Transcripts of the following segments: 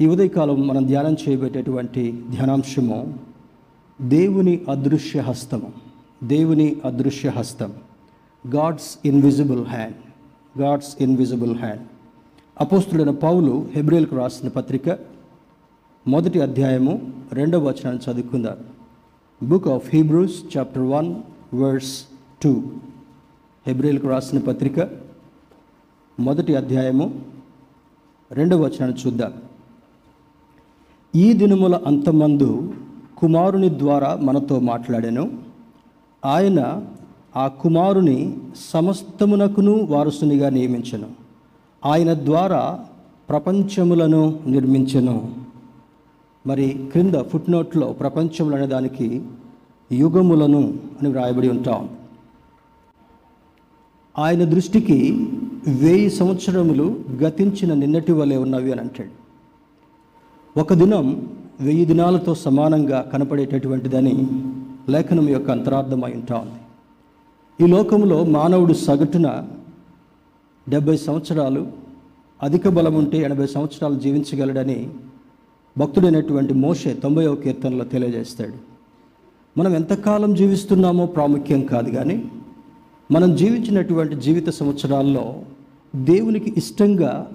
ఈ ఉదయకాలం మనం ధ్యానం చేయబెట్టేటువంటి ధ్యానాంశము దేవుని అదృశ్య హస్తము. దేవుని అదృశ్య హస్తం. God's invisible hand. God's invisible hand. అపోస్తుడైన పౌలు హెబ్రియల్కు రాసిన పత్రిక మొదటి అధ్యాయము రెండవ వచనాన్ని చదువుకుందాం. Book of Hebrews chapter one verse two. హెబ్రియల్కు రాసిన పత్రిక మొదటి అధ్యాయము రెండవ వచనాన్ని చూద్దాం. ఈ దినముల అంతమందు కుమారుని ద్వారా మనతో మాట్లాడాను. ఆయన ఆ కుమారుని సమస్తమునకును వారసునిగా నియమించను. ఆయన ద్వారా ప్రపంచములను నిర్మించను. మరి క్రింద ఫుట్ నోట్లో ప్రపంచములు అనే దానికి యుగములను అని వ్రాయబడి ఉంటాం. ఆయన దృష్టికి వెయ్యి సంవత్సరములు గతించిన నిన్నటి వలె ఉన్నవి అని అంటాడు. ఒక దినం వెయ్యి దినాలతో సమానంగా కనపడేటటువంటిదని లేఖనం యొక్క అంతరార్థమై ఉంటా ఉంది. ఈ లోకంలో మానవుడు సగటున డెబ్భై సంవత్సరాలు అధిక బలం ఉంటే ఎనభై సంవత్సరాలు జీవించగలడని భక్తుడైనటువంటి మోషే తొంభైవ కీర్తనలో తెలియజేస్తాడు. మనం ఎంతకాలం జీవిస్తున్నామో ప్రాముఖ్యం కాదు కానీ మనం జీవించినటువంటి జీవిత సంవత్సరాల్లో దేవునికి ఇష్టంగా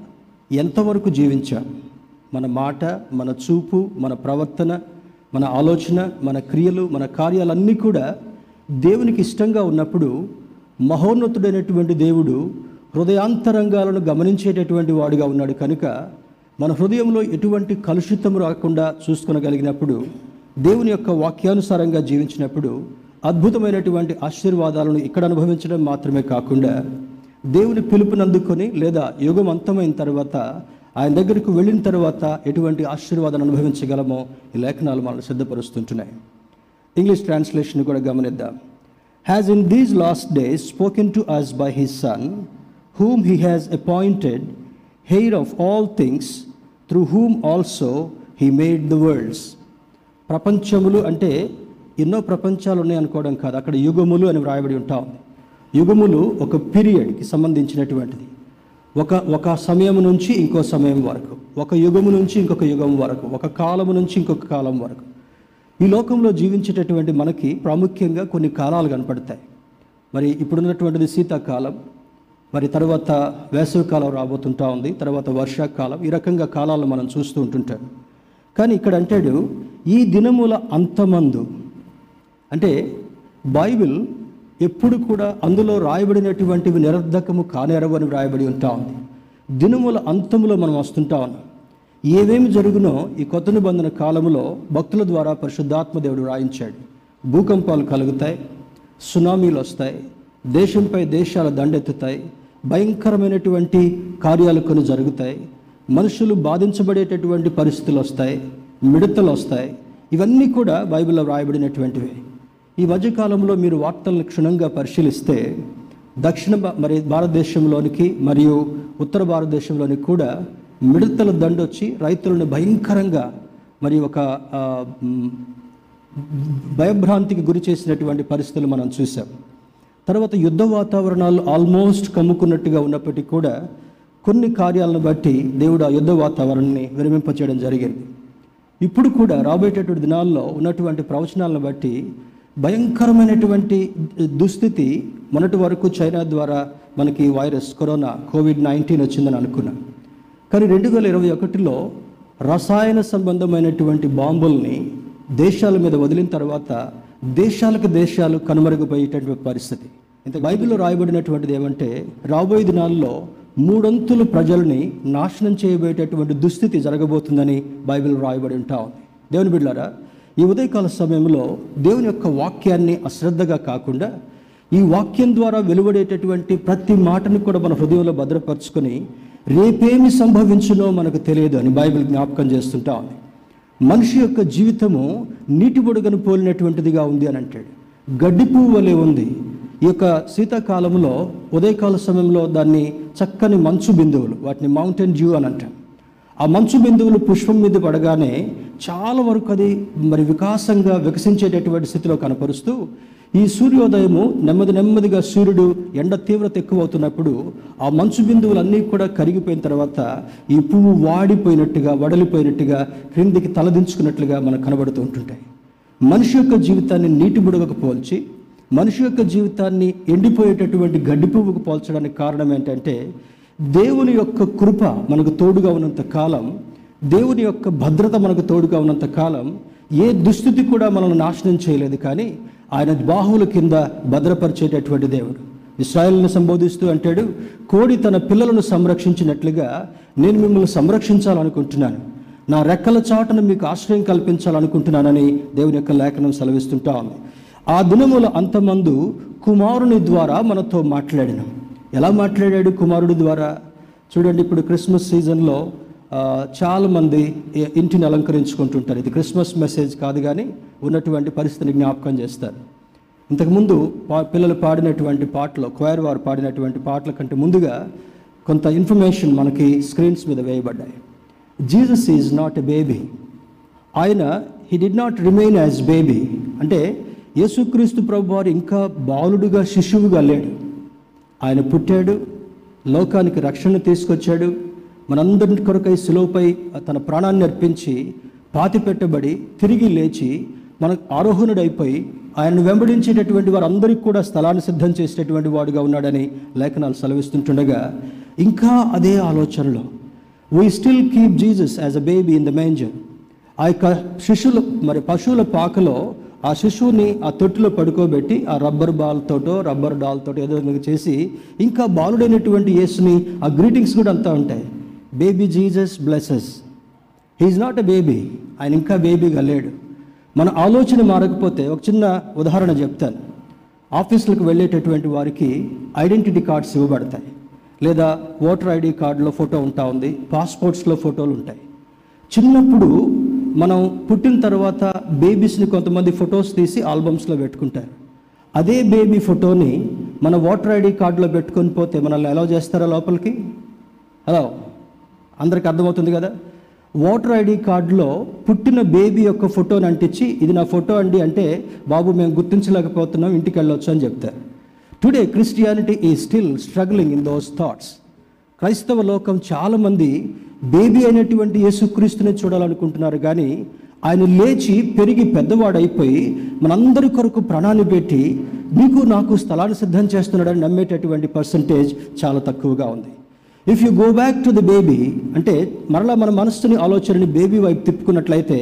ఎంతవరకు జీవించాం? మన మాట మన చూపు మన ప్రవర్తన మన ఆలోచన మన క్రియలు మన కార్యాలన్నీ కూడా దేవునికి ఇష్టంగా ఉన్నప్పుడు మహోన్నతుడైనటువంటి దేవుడు హృదయాంతరంగాలను గమనించేటటువంటి వాడుగా ఉన్నాడు. కనుక మన హృదయంలో ఎటువంటి కలుషితం రాకుండా చూసుకొనగలిగినప్పుడు దేవుని యొక్క వాక్యానుసారంగా జీవించినప్పుడు అద్భుతమైనటువంటి ఆశీర్వాదాలను ఇక్కడ అనుభవించడం మాత్రమే కాకుండా దేవుని పిలుపునందుకొని లేదా యుగం అంతమైన తర్వాత ఆయన దగ్గరకు వెళ్ళిన తర్వాత ఎటువంటి ఆశీర్వాదాన్ని అనుభవించగలమో ఈ లేఖనాలు మనల్ని సిద్ధపరుస్తుంటున్నాయి. ఇంగ్లీష్ ట్రాన్స్లేషన్ కూడా గమనిద్దాం. Has in these last days spoken to us by his son whom he has appointed heir of all things, through whom also he made the worlds. ప్రపంచములు అంటే ఎన్నో ప్రపంచాలు ఉన్నాయి అనుకోవడం కాదు. అక్కడ యుగములు అని వ్రాయబడి ఉంటాం. యుగములు ఒక పీరియడ్కి సంబంధించినటువంటిది. ఒక ఒక సమయం నుంచి ఇంకో సమయం వరకు ఒక యుగము నుంచి ఇంకొక యుగం వరకు ఒక కాలము నుంచి ఇంకొక కాలం వరకు. ఈ లోకంలో జీవించేటటువంటి మనకి ప్రాముఖ్యంగా కొన్ని కాలాలు కనపడతాయి. మరి ఇప్పుడున్నటువంటిది శీతాకాలం మరి తర్వాత వేసవికాలం రాబోతుంటా ఉంది తర్వాత వర్షాకాలం ఈ రకంగా కాలాలను మనం చూస్తూ ఉంటుంటాం. కానీ ఇక్కడ అంటాడు ఈ దినముల అంతమందు అంటే బైబిల్ ఎప్పుడు కూడా అందులో రాయబడినటువంటివి నిరర్ధకము కానేరవు అని రాయబడి ఉంటా ఉంది. దినముల అంతములో మనం వస్తుంటా ఉన్నాం. ఏమేమి జరుగునో ఈ కొత్త నిబంధన కాలంలో భక్తుల ద్వారా పరిశుద్ధాత్మ దేవుడు రాయించాడు భూకంపాలు కలుగుతాయి సునామీలు వస్తాయి దేశంపై దేశాల దండెత్తుతాయి భయంకరమైనటువంటి కార్యాలు కొన్ని జరుగుతాయి మనుషులు బాధించబడేటటువంటి పరిస్థితులు వస్తాయి మిడతలు వస్తాయి. ఇవన్నీ కూడా బైబిల్లో వ్రాయబడినటువంటివి. ఈ మధ్యకాలంలో మీరు వార్తలను క్షుణ్ణంగా పరిశీలిస్తే దక్షిణ మరి భారతదేశంలోనికి మరియు ఉత్తర భారతదేశంలోనికి కూడా మిడతల దండొచ్చి రైతులను భయంకరంగా మరి ఒక భయభ్రాంతికి గురి చేసినటువంటి పరిస్థితులు మనం చూసాం తర్వాత యుద్ధ వాతావరణాలు ఆల్మోస్ట్ కమ్ముకున్నట్టుగా ఉన్నప్పటికీ కూడా కొన్ని కార్యాలను బట్టి దేవుడు ఆ యుద్ధ వాతావరణాన్ని విరమింపచేయడం జరిగింది. ఇప్పుడు కూడా రాబోయేటటువంటి దినాల్లో ఉన్నటువంటి ప్రవచనాలను బట్టి భయంకరమైనటువంటి దుస్థితి మొన్నటి వరకు చైనా ద్వారా మనకి వైరస్ కరోనా కోవిడ్ నైన్టీన్ వచ్చిందని అనుకున్నా. కానీ రెండు వేల ఇరవై ఒకటిలో రసాయన సంబంధమైనటువంటి బాంబుల్ని దేశాల మీద వదిలిన తర్వాత దేశాలకు దేశాలు కనుమరుగుపోయేటటువంటి పరిస్థితి. ఇంత బైబిల్లో రాయబడినటువంటిది ఏమంటే రాబోయే దినాల్లో మూడొంతులు ప్రజల్ని నాశనం చేయబోయేటటువంటి దుస్థితి జరగబోతుందని బైబిల్ రాయబడి ఉంటా ఉంది. దేవుని బిడ్డారా ఈ ఉదయకాల సమయంలో దేవుని యొక్క వాక్యాన్ని అశ్రద్ధగా కాకుండా ఈ వాక్యం ద్వారా వెలువడేటటువంటి ప్రతి మాటను కూడా మన హృదయంలో భద్రపరుచుకొని రేపేమి సంభవించునో మనకు తెలియదు అని బైబిల్ జ్ఞాపకం చేస్తుంటా ఉంది. మనిషి యొక్క జీవితము నీటి బొడుగను పోలినటువంటిదిగా ఉంది అని అంటాడు. గడ్డి పువ్వు వలె ఉంది. ఈ యొక్క శీతాకాలంలో ఉదయకాల సమయంలో దాన్ని చక్కని మంచు బిందువులు వాటిని మౌంటైన్ డ్యూ అని అంటాం. ఆ మంచు బిందువులు పుష్పం మీద పడగానే చాలా వరకు అది మరి వికాసంగా వికసించేటటువంటి స్థితిలో కనపరుస్తూ ఈ సూర్యోదయము నెమ్మది నెమ్మదిగా సూర్యుడు ఎండ తీవ్రత ఎక్కువ అవుతున్నప్పుడు ఆ మంచు బిందువులన్నీ కూడా కరిగిపోయిన తర్వాత ఈ పువ్వు వాడిపోయినట్టుగా వడలిపోయినట్టుగా క్రిందికి తలదించుకున్నట్లుగా మనకు కనబడుతూ ఉంటుంటాయి. మనిషి యొక్క జీవితాన్ని నీటి బుడగకు పోల్చి మనిషి యొక్క జీవితాన్ని ఎండిపోయేటటువంటి గడ్డి పువ్వుకు పోల్చడానికి కారణం ఏంటంటే దేవుని యొక్క కృప మనకు తోడుగా ఉన్నంత కాలం దేవుని యొక్క భద్రత మనకు తోడుగా ఉన్నంత కాలం ఏ దుస్థితి కూడా మనల్ని నాశనం చేయలేదు కానీ ఆయన బాహువుల కింద భద్రపరిచేటటువంటి దేవుడు. ఇస్రాయల్ని సంబోధిస్తూ అంటాడు కోడి తన పిల్లలను సంరక్షించినట్లుగా నేను మిమ్మల్ని సంరక్షించాలనుకుంటున్నాను. నా రెక్కల చాటను మీకు ఆశ్రయం కల్పించాలనుకుంటున్నానని దేవుని యొక్క లేఖనం సెలవిస్తుంటా ఉంది. ఆ దినముల అంతమందు కుమారుని ద్వారా మనతో మాట్లాడినాం. ఎలా మాట్లాడాడు కుమారుడు ద్వారా? చూడండి ఇప్పుడు క్రిస్మస్ సీజన్లో చాలామంది ఇంటిని అలంకరించుకుంటుంటారు. ఇది క్రిస్మస్ మెసేజ్ కాదు కానీ ఉన్నటువంటి పరిస్థితిని జ్ఞాపకం చేస్తారు. ఇంతకుముందు పా పిల్లలు పాడినటువంటి పాటలు క్వైర్ వారు పాడినటువంటి పాటల కంటే ముందుగా కొంత ఇన్ఫర్మేషన్ మనకి స్క్రీన్స్ మీద వేయబడ్డాయి. Jesus is not a baby. ఆయన he did not remain as baby. అంటే యేసుక్రీస్తు ప్రభు వారు ఇంకా బాలుడుగా శిశువుగా లేడు. ఆయన పుట్టాడు లోకానికి రక్షణ తీసుకొచ్చాడు. మనందరి కొరకై సులువుపై తన ప్రాణాన్ని అర్పించి పాతి పెట్టబడి తిరిగి లేచి మనకు ఆరోహణుడైపోయి ఆయనను వెంబడించేటటువంటి వారందరికీ కూడా స్థలాన్ని సిద్ధం చేసేటటువంటి వాడుగా ఉన్నాడని లేఖనాలు సెలవిస్తుంటుండగా ఇంకా అదే ఆలోచనలో we still keep Jesus as a baby in the manger ఆ యొక్క శిశువుల మరి పశువుల పాకలో ఆ శిశువుని ఆ తొట్టులో పడుకోబెట్టి ఆ రబ్బర్ బాల్ తోటో రబ్బర్ డాల్ తోటో ఏదో విధంగా చేసి ఇంకా బాలుడైనటువంటి యేసుని ఆ గ్రీటింగ్స్ కూడా అంతా ఉంటాయి. Baby Jesus blesses he's not a baby ఆయన ఇంకా బేబీగా లేడు. మన ఆలోచన మారకపోతే ఒక చిన్న ఉదాహరణ చెప్తాను. ఆఫీసులకు వెళ్ళేటటువంటి వారికి ఐడెంటిటీ కార్డ్స్ ఇవ్వబడతాయి. లేదా ఓటర్ ఐడి కార్డులో ఫోటో ఉంటా ఉంది పాస్పోర్ట్స్లో ఫోటోలు ఉంటాయి. చిన్నప్పుడు మనం పుట్టిన తర్వాత బేబీస్ని కొంతమంది ఫొటోస్ తీసి ఆల్బమ్స్లో పెట్టుకుంటారు. అదే బేబీ ఫోటోని మన ఓటర్ ఐడి కార్డులో పెట్టుకొని పోతే మనల్ని అలౌ చేస్తారా లోపలికి? హలో అందరికి అర్థమవుతుంది కదా? ఓటర్ ఐడి కార్డులో పుట్టిన బేబీ యొక్క ఫోటోని అంటించి ఇది నా ఫోటో అండి అంటే బాబు మేము గుర్తించలేకపోతున్నాం ఇంటికి వెళ్ళొచ్చు అని చెప్తారు. Today Christianity is still struggling in those thoughts క్రైస్తవ లోకం చాలామంది బేబీ అయినటువంటి యేసుక్రీస్తుని చూడాలనుకుంటున్నారు. కానీ ఆయన లేచి పెరిగి పెద్దవాడైపోయి మనందరి కొరకు ప్రాణాన్ని పెట్టి మీకు నాకు స్థలాన్ని సిద్ధం చేస్తున్నాడని నమ్మేటటువంటి పర్సంటేజ్ చాలా తక్కువగా ఉంది. If you go back to the baby అంటే మరలా మన మనస్సుని ఆలోచనని బేబీ వైపు తిప్పుకున్నట్లయితే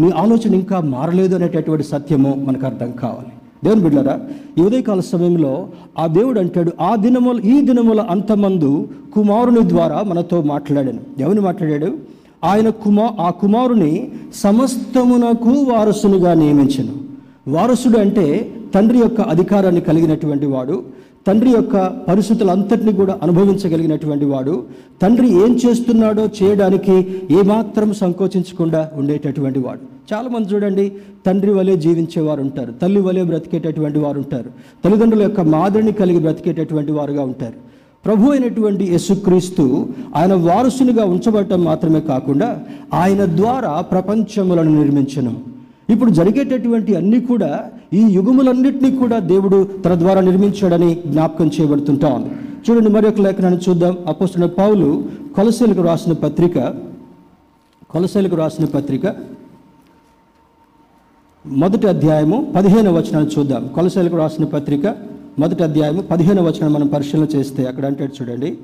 నీ ఆలోచన ఇంకా మారలేదు అనేటటువంటి సత్యము మనకు అర్థం కావాలి. దేవుని బిడ్డారా ఈ ఉదయకాల సమయంలో ఆ దేవుడు అంటాడు ఆ దినముల ఈ దినముల అంతమందు కుమారుని ద్వారా మనతో మాట్లాడాను. ఎవరిని మాట్లాడాడు? ఆయన కుమా ఆ కుమారుని సమస్తమునకు వారసునిగా నియమించను. వారసుడు అంటే తండ్రి యొక్క అధికారాన్ని కలిగినటువంటి వాడు తండ్రి యొక్క పరిస్థితులంతటినీ కూడా అనుభవించగలిగినటువంటి వాడు తండ్రి ఏం చేస్తున్నాడో చేయడానికి ఏమాత్రం సంకోచించకుండా ఉండేటటువంటి వాడు. చాలామంది చూడండి తండ్రి వలె జీవించేవారు ఉంటారు. తల్లి వలె బ్రతికేటటువంటి వారు ఉంటారు. తల్లిదండ్రుల యొక్క మాదిరిని కలిగి బ్రతికేటటువంటి వారుగా ఉంటారు. ప్రభు అయినటువంటి యేసుక్రీస్తు ఆయన వారసునిగా ఉంచబడటం మాత్రమే కాకుండా ఆయన ద్వారా ప్రపంచములను నిర్మించను. ఇప్పుడు జరిగేటటువంటి అన్నీ కూడా ఈ యుగములన్నింటినీ కూడా దేవుడు తన ద్వారా నిర్మించాడని జ్ఞాపకం చేయబడుతుంటా ఉంది. చూడండి మరి ఒక లేఖనాన్ని చూద్దాం. అపోస్తున్న పౌలు కొలసేలకు రాసిన పత్రిక కొలసేలకు రాసిన పత్రిక మొదటి అధ్యాయము పదిహేను వచనాన్ని చూద్దాం. కొలసేలకు రాసిన పత్రిక మొదటి అధ్యాయము పదిహేను వచనం మనం పరిశీలన చేస్తే అక్కడ అంటే చూడండి.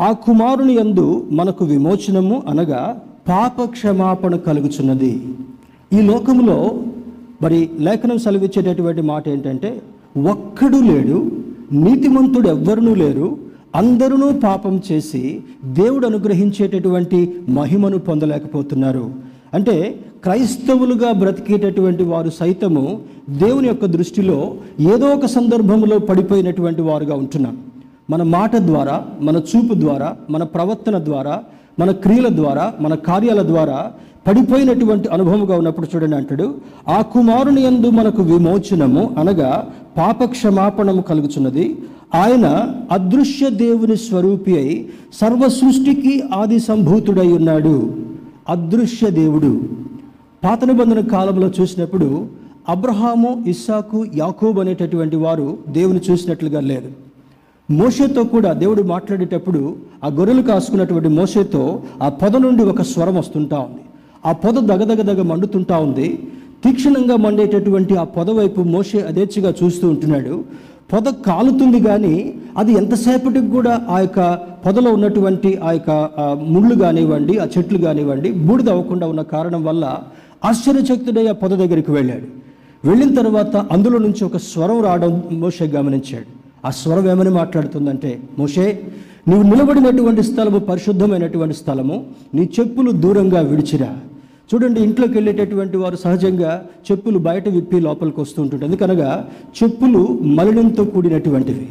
ఆ కుమారుని యందు మనకు విమోచనము అనగా పాప క్షమాపణ కలుగుచున్నది. ఈ లోకములో మరి లేఖనం సెలవిచ్చేటటువంటి మాట ఏంటంటే ఒక్కడు లేడు నీతిమంతుడు ఎవ్వరునూ లేరు అందరూ పాపం చేసి దేవుడు అనుగ్రహించేటటువంటి మహిమను పొందలేకపోతున్నారు. అంటే క్రైస్తవులుగా బ్రతికేటటువంటి వారు సైతము దేవుని యొక్క దృష్టిలో ఏదో ఒక సందర్భంలో పడిపోయినటువంటి వారుగా ఉంటున్నాం. మన మాట ద్వారా మన చూపు ద్వారా మన ప్రవర్తన ద్వారా మన క్రియల ద్వారా మన కార్యాల ద్వారా పడిపోయినటువంటి అనుభవంగా ఉన్నప్పుడు చూడండి అంటాడు ఆ కుమారుని యందు మనకు విమోచనము అనగా పాప క్షమాపణము కలుగుచున్నది. ఆయన అదృశ్య దేవుని స్వరూపి అయి సర్వ సృష్టికి ఆది సంభూతుడై ఉన్నాడు. అదృశ్య దేవుడు. పాత నిబంధన కాలంలో చూసినప్పుడు అబ్రహాము ఇస్సాకు యాకోబు అనేటటువంటి వారు దేవుని చూసినట్లుగా లేరు మోషేతో కూడా దేవుడు మాట్లాడేటప్పుడు ఆ గొర్రెలు కాసుకున్నటువంటి మోషేతో ఆ పొద నుండి ఒక స్వరం వస్తుంటా ఉంది. ఆ పొద దగదగదగ మండుతుంటా ఉంది. తీక్షణంగా మండేటటువంటి ఆ పొద వైపు మోషే అదేచ్ఛగా చూస్తూ ఉంటున్నాడు. పొద కాలుతుంది కానీ అది ఎంతసేపటికి కూడా ఆ యొక్క పొదలో ఉన్నటువంటి ఆ యొక్క ముళ్ళు కానివ్వండి ఆ చెట్లు కానివ్వండి బూడిద అవ్వకుండా ఉన్న కారణం వల్ల ఆశ్చర్యచక్తుడై ఆ పొద దగ్గరికి వెళ్ళాడు. వెళ్ళిన తర్వాత అందులో నుంచి ఒక స్వరం రావడం మోషే గమనించాడు. ఆ స్వరం ఏమని మాట్లాడుతుందంటే మోషే నీవు నిలబడినటువంటి స్థలము పరిశుద్ధమైనటువంటి స్థలము. నీ చెప్పులు దూరంగా విడిచిరా. చూడండి ఇంట్లోకి వెళ్ళేటటువంటి వారు సహజంగా చెప్పులు బయట విప్పి లోపలికి వస్తూ ఉంటుంటారు. ఎందుకనగా చెప్పులు మలినంతో కూడినటువంటివి.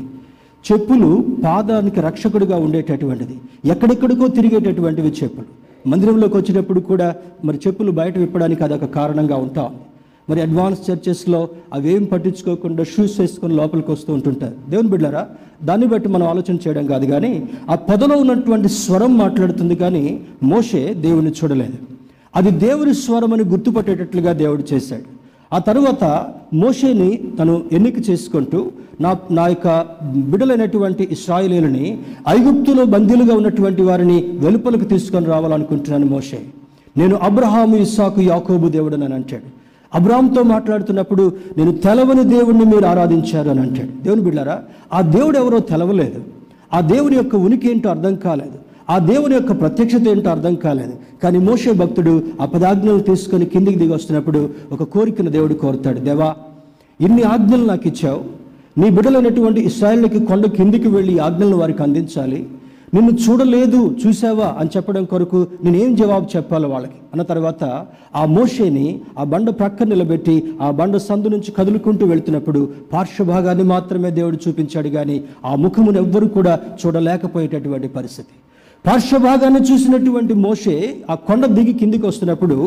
చెప్పులు పాదానికి రక్షకుడిగా ఉండేటటువంటిది. ఎక్కడెక్కడికో తిరిగేటటువంటివి చెప్పులు. మందిరంలోకి వచ్చినప్పుడు కూడా మరి చెప్పులు బయట విప్పడానికి అదొక కారణంగా ఉంటాం. మరి అడ్వాన్స్ చర్చెస్లో అవేం పట్టించుకోకుండా షూస్ వేసుకొని లోపలికి వస్తూ ఉంటుంటారు. దేవుని బిడ్డారా దాన్ని బట్టి మనం ఆలోచన చేయడం కాదు కానీ ఆ పొదలో ఉన్నటువంటి స్వరం మాట్లాడుతుంది కానీ మోషే దేవుని చూడలేదు. అది దేవుని స్వరం అని గుర్తుపట్టేటట్లుగా దేవుడు చేశాడు. ఆ తరువాత మోషేని తను ఎన్నిక చేసుకుంటూ నా నా యొక్క బిడలైనటువంటి ఇస్రాయిలీలని ఐగుప్తులో బందీలుగా ఉన్నటువంటి వారిని వెలుపలకు తీసుకొని రావాలనుకుంటున్నాను మోషే. నేను అబ్రహాము ఇస్సాకు యాకోబు దేవుడు అని అంటాడు. అబ్రామ్తో మాట్లాడుతున్నప్పుడు నేను తెలవని దేవుణ్ణి మీరు ఆరాధించారు అని అంటాడు. దేవుని బిడ్డారా ఆ దేవుడు ఎవరో తెలవలేదు. ఆ దేవుని యొక్క ఉనికి ఏంటో అర్థం కాలేదు. ఆ దేవుని యొక్క ప్రత్యక్షత ఏంటో అర్థం కాలేదు. కానీ మోషే భక్తుడు ఆ పదాజ్ఞలు తీసుకొని కిందికి దిగి వస్తున్నప్పుడు ఒక కోరికను దేవుడు కోరుతాడు. దేవా ఇన్ని ఆజ్ఞలు నాకు ఇచ్చావు. నీ బిడ్డలైనటువంటి ఇస్రాయల్కి కొండ కిందికి వెళ్ళి ఆజ్ఞలను వారికి అందించాలి. నిన్ను చూడలేదు చూసావా అని చెప్పడం కొరకు నేనేం జవాబు చెప్పాలి వాళ్ళకి? అన్న తర్వాత ఆ మోషేని ఆ బండ ప్రక్క నిలబెట్టి ఆ బండ సందు నుంచి కదులుకుంటూ వెళ్తున్నప్పుడు పార్శ్వభాగాన్ని మాత్రమే దేవుడు చూపించాడు. కానీ ఆ ముఖమును ఎవ్వరూ కూడా చూడలేకపోయేటటువంటి పరిస్థితి. పార్శ్వభాగాన్ని చూసినటువంటి మోషే ఆ కొండ దిగి కిందికి వస్తున్నప్పుడు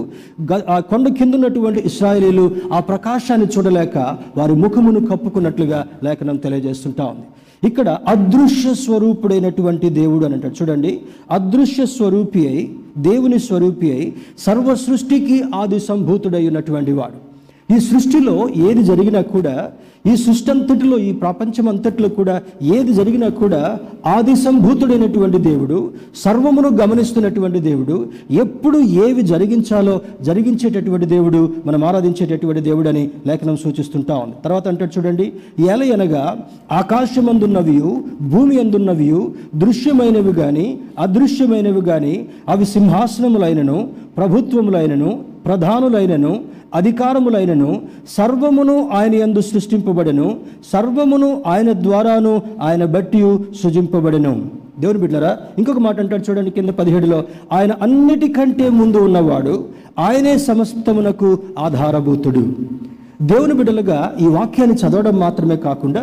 ఆ కొండ కింద ఉన్నటువంటి ఇస్రాయేలీలు ఆ ప్రకాశాన్ని చూడలేక వారి ముఖమును కప్పుకున్నట్లుగా లేఖనం తెలియజేస్తుంటా ఉంది. ఇక్కడ అదృశ్య స్వరూపుడైనటువంటి దేవుడు అని అంటాడు. చూడండి అదృశ్య స్వరూపి అయి దేవుని స్వరూపి అయి సర్వ సృష్టికి ఆది సంభూతుడై ఉన్నటువంటి వాడు. ఈ సృష్టిలో ఏది జరిగినా కూడా ఈ సృష్టి అంతటిలో ఈ ప్రపంచం అంతటిలో కూడా ఏది జరిగినా కూడా ఆది సంభూతుడైనటువంటి దేవుడు సర్వమును గమనిస్తున్నటువంటి దేవుడు ఎప్పుడు ఏవి జరిగించాలో జరిగించేటటువంటి దేవుడు మనం ఆరాధించేటటువంటి దేవుడు అని లేఖనం సూచిస్తుంటా ఉంది. తర్వాత అంటాడు చూడండి ఎలా అనగా ఆకాశమందున్నవి భూమి అందున్నవి దృశ్యమైనవి కానీ అదృశ్యమైనవి కానీ అవి సింహాసనములైనను ప్రభుత్వములైనను ప్రధానులైనను అధికారములైనను సర్వమును ఆయన యందు సృష్టింపబడెను సర్వమును ఆయన ద్వారాను ఆయన బట్టి సృజింపబడెను. దేవుని బిడ్డరా ఇంకొక మాట అంటాడు చూడండి కింద పదిహేడులో ఆయన అన్నిటికంటే ముందు ఉన్నవాడు ఆయనే సమస్తమునకు ఆధారభూతుడు. దేవుని బిడ్డలుగా ఈ వాక్యాన్ని చదవడం మాత్రమే కాకుండా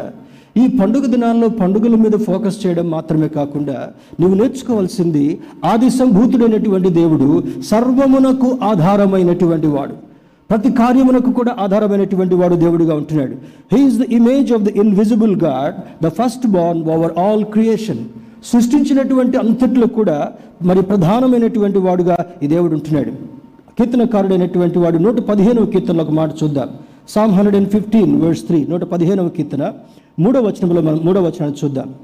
ఈ పండుగ దినాల్లో పండుగల మీద ఫోకస్ చేయడం మాత్రమే కాకుండా నువ్వు నేర్చుకోవాల్సింది ఆది సంభూతుడైనటువంటి దేవుడు సర్వమునకు ఆధారమైనటువంటి వాడు. ప్రతి కార్యమునకు కూడా ఆధారమైనటువంటి వాడు దేవుడిగా ఉంటున్నాడు. He's the image of the invisible God the first born over all creation సృష్టించినటువంటి అంతట్లో కూడా మరి ప్రధానమైనటువంటి వాడుగా ఈ దేవుడు ఉంటున్నాడు. కీర్తనకారుడైనటువంటి వాడు నూట పదిహేను కీర్తనలో ఒక మాట చూద్దాం. Psalm hundred and fifteen verse three నూట పదిహేనవ కీర్తన మూడవ వచనంలో మనం మూడవ వచనాన్ని చూద్దాం.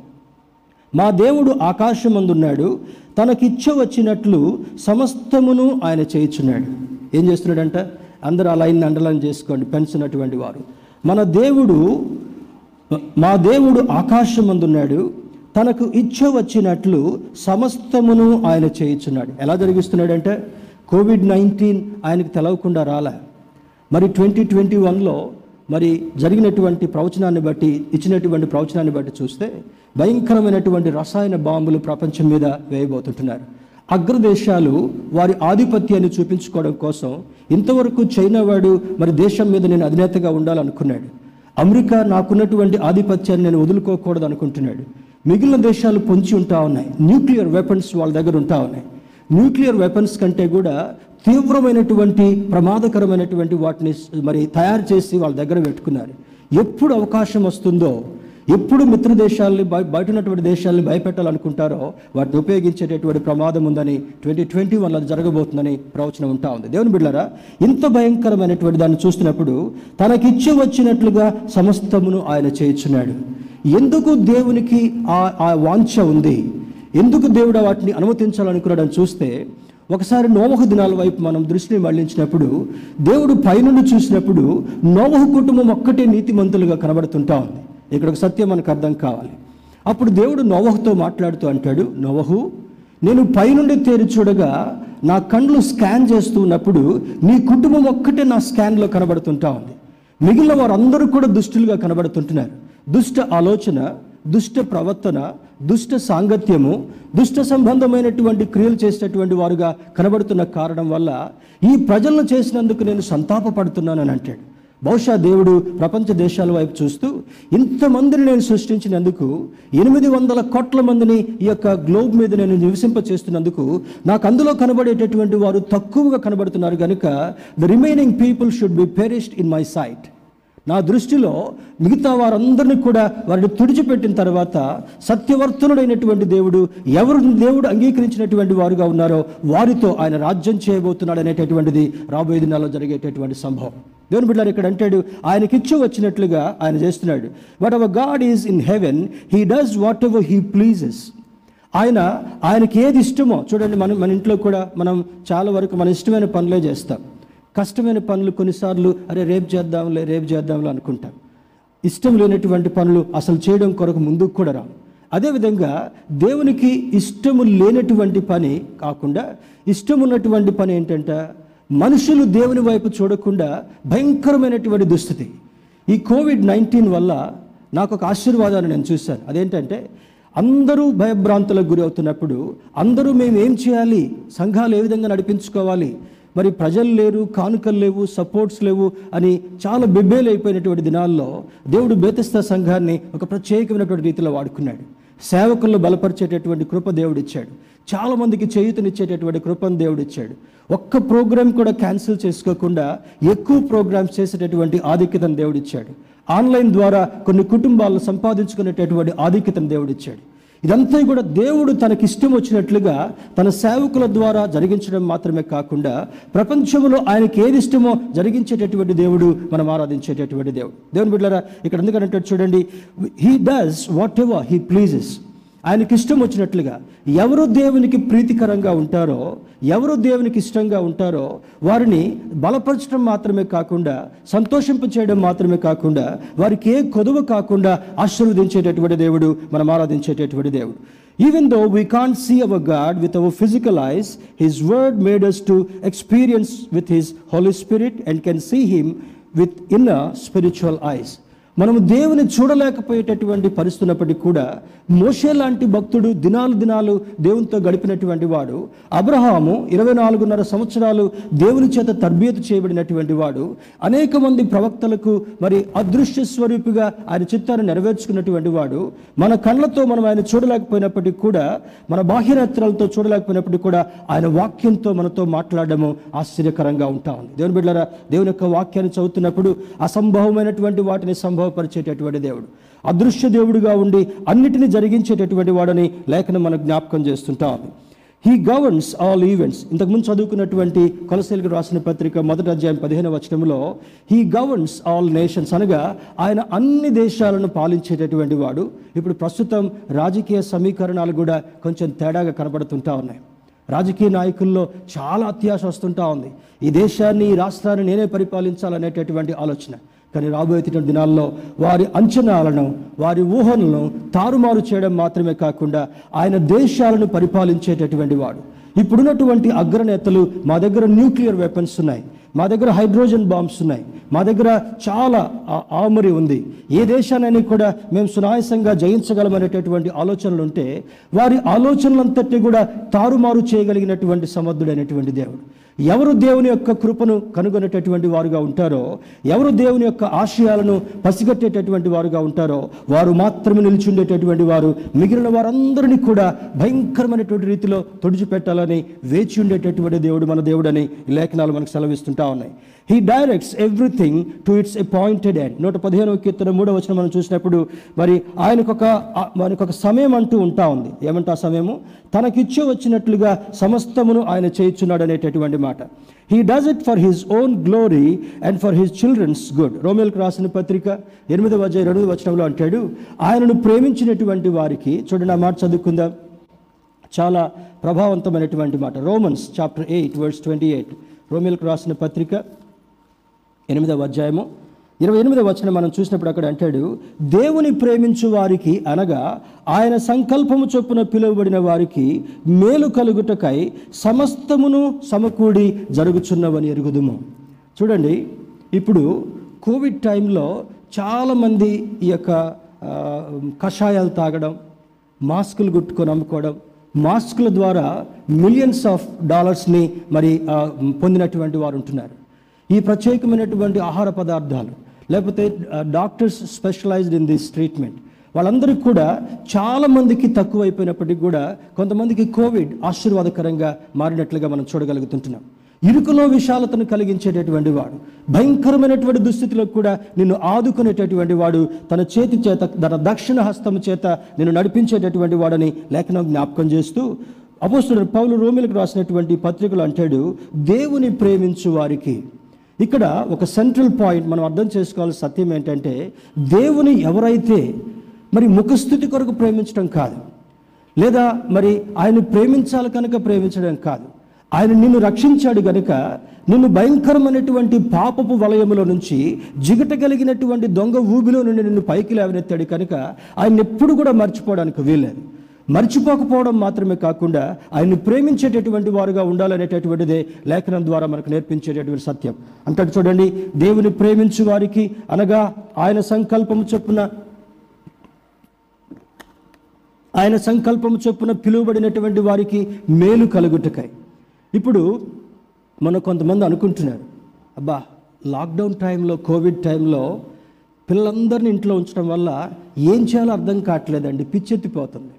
మా దేవుడు ఆకాశమందున్నాడు తనకిచ్చ వచ్చినట్లు సమస్తమును ఆయన చేయించున్నాడు. ఏం చేస్తున్నాడంట? అందరూ ఆ లైన్ అండర్లైన్ చేసుకోండి పెన్సినటువంటి వారు. మన దేవుడు మా దేవుడు ఆకాశమందున్నాడు తనకు ఇచ్చ వచ్చినట్లు సమస్తమును ఆయన చేయించున్నాడు. ఎలా జరిగిస్తున్నాడంటే? కోవిడ్ నైన్టీన్ ఆయనకు తెలవకుండా రాలే. మరి ట్వంటీ ట్వంటీ వన్లో మరి జరిగినటువంటి ప్రవచనాన్ని బట్టి ఇచ్చినటువంటి ప్రవచనాన్ని బట్టి చూస్తే భయంకరమైనటువంటి రసాయన బాంబులు ప్రపంచం మీద వేయబోతుంటున్నారు. అగ్రదేశాలు వారి ఆధిపత్యాన్ని చూపించుకోవడం కోసం ఇంతవరకు చైనా వాడు మరి దేశం మీద నేను అధినేతగా ఉండాలనుకున్నాడు. అమెరికా నాకున్నటువంటి ఆధిపత్యాన్ని నేను వదులుకోకూడదు అనుకుంటున్నాడు. మిగిలిన దేశాలు పొంచి ఉంటా ఉన్నాయి. న్యూక్లియర్ వెపన్స్ వాళ్ళ దగ్గర ఉంటా ఉన్నాయి. న్యూక్లియర్ వెపన్స్ కంటే కూడా తీవ్రమైనటువంటి ప్రమాదకరమైనటువంటి వాటిని మరి తయారు చేసి వాళ్ళ దగ్గర పెట్టుకున్నారు. ఎప్పుడు అవకాశం వస్తుందో ఎప్పుడు మిత్ర దేశాలని బయట ఉన్నటువంటి దేశాలని భయపెట్టాలనుకుంటారో వాటిని ఉపయోగించేటటువంటి ప్రమాదం ఉందని ట్వంటీ ట్వంటీ వన్లో జరగబోతుందని ప్రవచనం ఉంటా ఉంది. దేవుని బిడ్డారా ఇంత భయంకరమైనటువంటి దాన్ని చూస్తున్నప్పుడు తనకిచ్చి వచ్చినట్లుగా సమస్తమును ఆయన చేయించున్నాడు. ఎందుకు దేవునికి ఆ ఆ వాంఛ ఉంది? ఎందుకు దేవుడు వాటిని అనుమతించాలనుకున్నాడని చూస్తే ఒకసారి నోవహు దినాల వైపు మనం దృష్టిని మళ్ళించినప్పుడు దేవుడు పైనుండి చూసినప్పుడు నోవహు కుటుంబం ఒక్కటే నీతిమంతులుగా కనబడుతుంటా ఉంది. ఇక్కడ ఒక సత్యం మనకు అర్థం కావాలి. అప్పుడు దేవుడు నోవహుతో మాట్లాడుతూ అంటాడు నోవహు నేను పైనుండి తేరి చూడగా నా కండ్లు స్కాన్ చేస్తూ ఉన్నప్పుడు నీ కుటుంబం ఒక్కటే నా స్కాన్లో కనబడుతుంటా ఉంది. మిగిలిన వారందరూ కూడా దుష్టులుగా కనబడుతుంటున్నారు. దుష్ట ఆలోచన దుష్ట ప్రవర్తన దుష్ట సాంగత్యము దుష్ట సంబంధమైనటువంటి క్రియలు చేసేటటువంటి వారుగా కనబడుతున్న కారణం వల్ల ఈ ప్రజలను చేసినందుకు నేను సంతాపపడుతున్నానని అంటాడు. బహుశా దేవుడు ప్రపంచ దేశాల వైపు చూస్తూ ఇంతమందిని నేను సృష్టించినందుకు ఎనిమిది వందల కోట్ల మందిని ఈ యొక్క గ్లోబ్ మీద నేను నివసింప చేస్తున్నందుకు నాకు అందులో కనబడేటటువంటి వారు తక్కువగా కనబడుతున్నారు కనుక the remaining people should be perished in my sight నా దృష్టిలో మిగతా వారందరినీ కూడా వారిని తుడిచిపెట్టిన తర్వాత సత్యవర్తనుడైనటువంటి దేవుడు ఎవరు దేవుడు అంగీకరించినటువంటి వారుగా ఉన్నారో వారితో ఆయన రాజ్యం చేయబోతున్నాడు అనేటటువంటిది రాబోయే దినాల్లో జరిగేటటువంటి సంభవం. దేవుని బిడ్డారు ఇక్కడ అంటాడు ఆయనకిచ్చు వచ్చినట్లుగా ఆయన చేస్తున్నాడు. But our God is in heaven he does whatever he pleases ఆయన ఆయనకి ఏది ఇష్టమో చూడండి మనం మన ఇంట్లో కూడా మనం చాలా వరకు మన ఇష్టమైన పనులే చేస్తాం. కష్టమైన పనులు కొన్నిసార్లు అరే రేపు చేద్దాంలే రేపు చేద్దాంలే అనుకుంటాం ఇష్టం లేనటువంటి పనులు అసలు చేయడం కొరకు ముందుకు కూడా రావు. అదేవిధంగా దేవునికి ఇష్టము లేనటువంటి పని కాకుండా ఇష్టం ఉన్నటువంటి పని ఏంటంటే మనుషులు దేవుని వైపు చూడకుండా భయంకరమైనటువంటి దుస్థితి. ఈ కోవిడ్ నైన్టీన్ వల్ల నాకు ఒక ఆశీర్వాదాన్ని నేను చూశాను. అదేంటంటే అందరూ భయభ్రాంతులకు గురి అవుతున్నప్పుడు అందరూ మేము ఏం చేయాలి సంఘాలు ఏ విధంగా నడిపించుకోవాలి మరి ప్రజలు లేరు కానుకలు లేవు సపోర్ట్స్ లేవు అని చాలా బెబ్బేలు అయిపోయినటువంటి దినాల్లో దేవుడు బేతస్త సంఘాన్ని ఒక ప్రత్యేకమైనటువంటి రీతిలో వాడుకున్నాడు. సేవకులను బలపరిచేటటువంటి కృప దేవుడు ఇచ్చాడు చాలా చేయూతనిచ్చేటటువంటి కృపను దేవుడు ఇచ్చాడు ఒక్క ప్రోగ్రాం కూడా క్యాన్సిల్ చేసుకోకుండా ఎక్కువ ప్రోగ్రామ్స్ చేసేటటువంటి ఆధిక్యతను దేవుడిచ్చాడు. ఆన్లైన్ ద్వారా కొన్ని కుటుంబాలను సంపాదించుకునేటటువంటి ఆధిక్యతను దేవుడిచ్చాడు. ఇదంతా కూడా దేవుడు తనకి ఇష్టం వచ్చినట్లుగా తన సేవకుల ద్వారా జరిగించడం మాత్రమే కాకుండా ప్రపంచంలో ఆయనకి ఏది ఇష్టమో జరిగించేటటువంటి దేవుడు మనం ఆరాధించేటటువంటి దేవుడు. దేవుని బిడ్డారా ఇక్కడ ఎందుకంటే చూడండి he does whatever he pleases ఆయనకి ఇష్టం వచ్చినట్లుగా ఎవరు దేవునికి ప్రీతికరంగా ఉంటారో ఎవరు దేవునికి ఇష్టంగా ఉంటారో వారిని బలపరచడం మాత్రమే కాకుండా సంతోషింప చేయడం మాత్రమే కాకుండా వారికి ఏ కొదువ కాకుండా ఆశీర్వదించేటటువంటి దేవుడు మనం ఆరాధించేటటువంటి దేవుడు. Even though we can't see our God with our physical eyes his word made us to experience with his Holy Spirit and can see him within spiritual eyes మనము దేవుని చూడలేకపోయేటటువంటి పరిస్థితున్నప్పటికీ కూడా మోషే లాంటి భక్తుడు దినాలు దినాలు దేవునితో గడిపినటువంటి వాడు అబ్రహాము ఇరవై నాలుగున్నర సంవత్సరాలు దేవుని చేత తర్బీయతు చేయబడినటువంటి వాడు అనేక మంది ప్రవక్తలకు మరి అదృశ్య స్వరూపిగా ఆయన చిత్తాన్ని నెరవేర్చుకున్నటువంటి వాడు మన కళ్ళతో మనం ఆయన చూడలేకపోయినప్పటికీ కూడా మన బాహ్యనేత్రాలతో చూడలేకపోయినప్పటికీ కూడా ఆయన వాక్యంతో మనతో మాట్లాడడము ఆశ్చర్యకరంగా ఉంటా ఉంది. దేవుని బిడ్డరా దేవుని యొక్క వాక్యాన్ని చదువుతున్నప్పుడు అసంభవమైనటువంటి వాటిని సంభవపరిచేటటువంటి దేవుడు. అదృశ్య దేవుడిగా ఉండి అన్నిటిని జరిగించేటటువంటి వాడని లేఖనం మనకు జ్ఞాపకం చేస్తుంటా. ఉంది హీ గవర్న్స్ ఆల్ ఈవెంట్స్ ఇంతకుముందు చదువుకున్నటువంటి కొలసీలకు రాసిన పత్రిక మొదటి అధ్యాయం పదిహేను వచనంలో హీ గవర్న్స్ ఆల్ నేషన్స్ అనగా ఆయన అన్ని దేశాలను పాలించేటటువంటి వాడు. ఇప్పుడు ప్రస్తుతం రాజకీయ సమీకరణాలు కూడా కొంచెం తేడాగా కనబడుతుంటా ఉన్నాయి. రాజకీయ నాయకుల్లో చాలా అత్యాశ వస్తుంటా ఉంది. ఈ దేశాన్ని ఈ రాష్ట్రాన్ని నేనే పరిపాలించాలనేటటువంటి ఆలోచన. కానీ రాబోయేటువంటి దినాల్లో వారి అంచనాలను వారి ఊహలను తారుమారు చేయడం మాత్రమే కాకుండా ఆయన దేశాలను పరిపాలించేటటువంటి వాడు. ఇప్పుడున్నటువంటి అగ్రనేతలు మా దగ్గర న్యూక్లియర్ వెపన్స్ ఉన్నాయి మా దగ్గర హైడ్రోజన్ బాంబ్స్ ఉన్నాయి మా దగ్గర చాలా ఆమరి ఉంది. ఏ దేశాన్ని కూడా మేము సునాయసంగా జయించగలమనేటటువంటి ఆలోచనలు ఉంటే వారి ఆలోచనలంతటినీ కూడా తారుమారు చేయగలిగినటువంటి సమర్థుడైనటువంటి దేవుడు. ఎవరు దేవుని యొక్క కృపను కనుగొనేటటువంటి వారుగా ఉంటారో ఎవరు దేవుని యొక్క ఆశయాలను పసిగట్టేటటువంటి వారుగా ఉంటారో వారు మాత్రమే నిలిచి ఉండేటటువంటి వారు మిగిలిన వారందరినీ కూడా భయంకరమైనటువంటి రీతిలో తుడిచిపెట్టాలని వేచి ఉండేటటువంటి దేవుడు మన దేవుడని లేఖనాలు మనకు సెలవిస్తుంటా ఉన్నాయి. He directs everything to its appointed and నూట పదిహేనవ కీర్తన మూడవ వచ్చిన మనం చూసినప్పుడు మరి ఆయనకొక ఆ- సమయం అంటూ ఉంటా ఉంది. ఏమంటా సమయము? తనకిచ్చే వచ్చినట్లుగా సమస్తమును ఆయన చేయించున్నాడు అనేటటువంటి మాట. He does it for his own glory and for his children's good రోమిల్కి రాసిన పత్రిక ఎనిమిదవ అధ్యాయ రెండవ వచనంలో అంటాడు ఆయనను ప్రేమించినటువంటి వారికి చూడండి ఆ మాట చదువుకుందాం. చాలా ప్రభావవంతమైనటువంటి మాట. Romans chapter eight verse twenty eight రోమిల్కి రాసిన పత్రిక ఎనిమిదవ అధ్యాయము ఇరవై ఎనిమిదవ వచనం మనం చూసినప్పుడు అక్కడ అంటాడు దేవుని ప్రేమించు వారికి అనగా ఆయన సంకల్పము చొప్పున పిలువబడిన వారికి మేలు కలుగుటకై సమస్తమును సమకూడి జరుగుచున్నవని ఎరుగుదుము. చూడండి ఇప్పుడు కోవిడ్ టైంలో చాలామంది ఈ యొక్క కషాయాలు తాగడం మాస్కులు గుట్టుకొని అమ్ముకోవడం మాస్కుల ద్వారా మిలియన్స్ ఆఫ్ డాలర్స్ని మరి పొందినటువంటి వారు ఉంటున్నారు. ఈ ప్రత్యేకమైనటువంటి ఆహార పదార్థాలు లేకపోతే doctors specialised in this treatment. వాళ్ళందరికీ కూడా చాలామందికి తక్కువ అయిపోయినప్పటికీ కూడా కొంతమందికి కోవిడ్ ఆశీర్వాదకరంగా మారినట్లుగా మనం చూడగలుగుతుంటున్నాం. ఇరుకులో విశాలతను కలిగించేటటువంటి వాడు భయంకరమైనటువంటి దుస్థితిలో కూడా నిన్ను ఆదుకునేటటువంటి వాడు తన చేతి చేత తన దక్షిణ హస్తము చేత నిన్ను నడిపించేటటువంటి వాడని లేఖనం జ్ఞాపకం చేస్తూ అపోస్తుడు పౌలు రోమిలకు రాసినటువంటి పత్రికలు అంటాడు దేవుని ప్రేమించు వారికి ఇక్కడ ఒక సెంట్రల్ పాయింట్ మనం అర్థం చేసుకోవాల్సిన సత్యం ఏంటంటే దేవుని ఎవరైతే మరి ముఖస్థుతి కొరకు ప్రేమించడం కాదు లేదా మరి ఆయన ప్రేమించాలి కనుక ప్రేమించడం కాదు ఆయన నిన్ను రక్షించాడు గనుక నిన్ను భయంకరమైనటువంటి పాపపు వలయములో నుంచి జిగట కలిగినటువంటి దొంగ ఊబిలో నుండి నిన్ను పైకి లేవనెత్తాడు కనుక ఆయన ఎప్పుడు కూడా మర్చిపోవడానికి వీల్లేదు. మర్చిపోకపోవడం మాత్రమే కాకుండా ఆయన్ని ప్రేమించేటటువంటి వారుగా ఉండాలనేటటువంటిదే లేఖనం ద్వారా మనకు నేర్పించేటటువంటి సత్యం. అంటాడు చూడండి దేవుని ప్రేమించు వారికి అనగా ఆయన సంకల్పము చొప్పున ఆయన సంకల్పము చొప్పున పిలువబడినటువంటి వారికి మేలు కలుగుటకై. ఇప్పుడు మన కొంతమంది అనుకుంటున్నారు అబ్బా లాక్డౌన్ టైంలో కోవిడ్ టైంలో పిల్లలందరినీ ఇంట్లో ఉంచడం వల్ల ఏం చేయాలో అర్థం కావట్లేదండి పిచ్చెత్తిపోతుంది.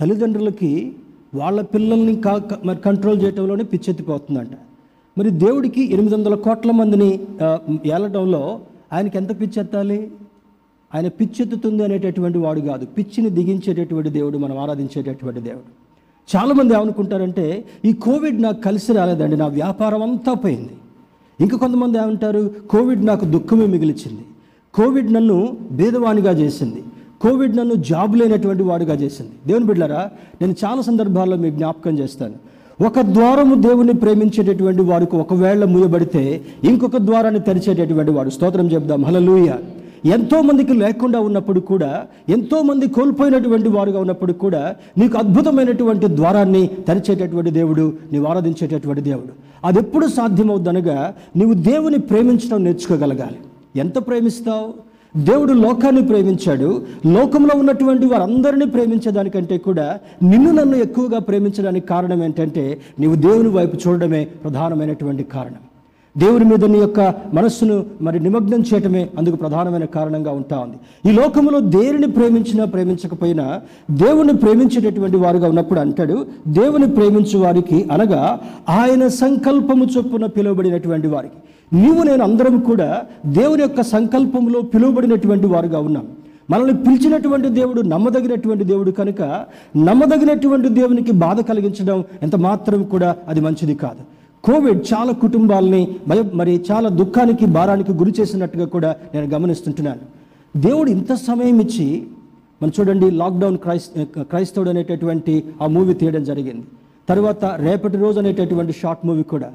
తల్లిదండ్రులకి వాళ్ళ పిల్లల్ని కా క- మరి కంట్రోల్ చేయటంలోనే పిచ్చెత్తిపోతుందంట. మరి దేవుడికి ఎనిమిది వందల కోట్ల మందిని ఏలటంలో ఆయనకి ఎంత పిచ్చెత్తాలి? ఆయన పిచ్చెత్తుతుంది అనేటటువంటి వాడు కాదు. పిచ్చిని దిగించేటటువంటి దేవుడు మనం ఆరాధించేటటువంటి దేవుడు. చాలామంది ఏమనుకుంటారంటే ఈ కోవిడ్ నాకు కలిసి రాలేదండి నా వ్యాపారం అంతా పోయింది. ఇంకా కొంతమంది ఏమంటారు కోవిడ్ నాకు దుఃఖమే మిగిలిచింది. కోవిడ్ నన్ను భేదవానిగా చేసింది. కోవిడ్ నన్ను జాబ్ లేనటువంటి వాడుగా చేసింది. దేవుని బిడ్డారా నేను చాలా సందర్భాల్లో మీకు జ్ఞాపకం చేస్తాను. ఒక ద్వారము దేవుని ప్రేమించేటటువంటి వారికి ఒకవేళ మూయబడితే ఇంకొక ద్వారాన్ని తెరిచేటటువంటి వాడు. స్తోత్రం చెప్దాం హలలుయ ఎంతో మందికి లేకుండా ఉన్నప్పుడు కూడా ఎంతో మంది కోల్పోయినటువంటి వారుగా ఉన్నప్పుడు కూడా నీకు అద్భుతమైనటువంటి ద్వారాన్ని తెరిచేటటువంటి దేవుడు నీవు ఆరాధించేటటువంటి దేవుడు. అది ఎప్పుడు సాధ్యమవుద్దనగా నీవు దేవుని ప్రేమించడం నేర్చుకోగలగాలి. ఎంత ప్రేమిస్తావు? దేవుడు లోకాన్ని ప్రేమించాడు. లోకంలో ఉన్నటువంటి వారందరినీ ప్రేమించేదానికంటే కూడా నిన్ను నన్ను ఎక్కువగా ప్రేమించడానికి కారణం ఏంటంటే నీవు దేవుని వైపు చూడడమే ప్రధానమైనటువంటి కారణం. దేవుని మీద నీ యొక్క మనస్సును మరి నిమగ్నం చేయటమే అందుకు ప్రధానమైన కారణంగా ఉంటా ఉంది. ఈ లోకంలో దేనిని ప్రేమించినా ప్రేమించకపోయినా దేవుని ప్రేమించేటటువంటి వారుగా ఉన్నప్పుడు అంటాడు దేవుని ప్రేమించు వారికి అనగా ఆయన సంకల్పము చొప్పున పిలువబడినటువంటి వారికి. నీవు నేను అందరం కూడా దేవుని యొక్క సంకల్పంలో పిలువబడినటువంటి వారుగా ఉన్నాం. మనల్ని పిలిచినటువంటి దేవుడు నమ్మదగినటువంటి దేవుడు కనుక నమ్మదగినటువంటి దేవునికి బాధ కలిగించడం ఎంత మాత్రం కూడా అది మంచిది కాదు. కోవిడ్ చాలా కుటుంబాలని భయ మరి చాలా దుఃఖానికి భారానికి గురి చేసినట్టుగా కూడా నేను గమనిస్తుంటున్నాను. దేవుడు ఇంత సమయం ఇచ్చి మనం చూడండి లాక్డౌన్ క్రైస్ క్రైస్తవుడు అనేటటువంటి ఆ మూవీ తీయడం జరిగింది. తర్వాత రేపటి రోజు అనేటటువంటి షార్ట్ మూవీ కూడా.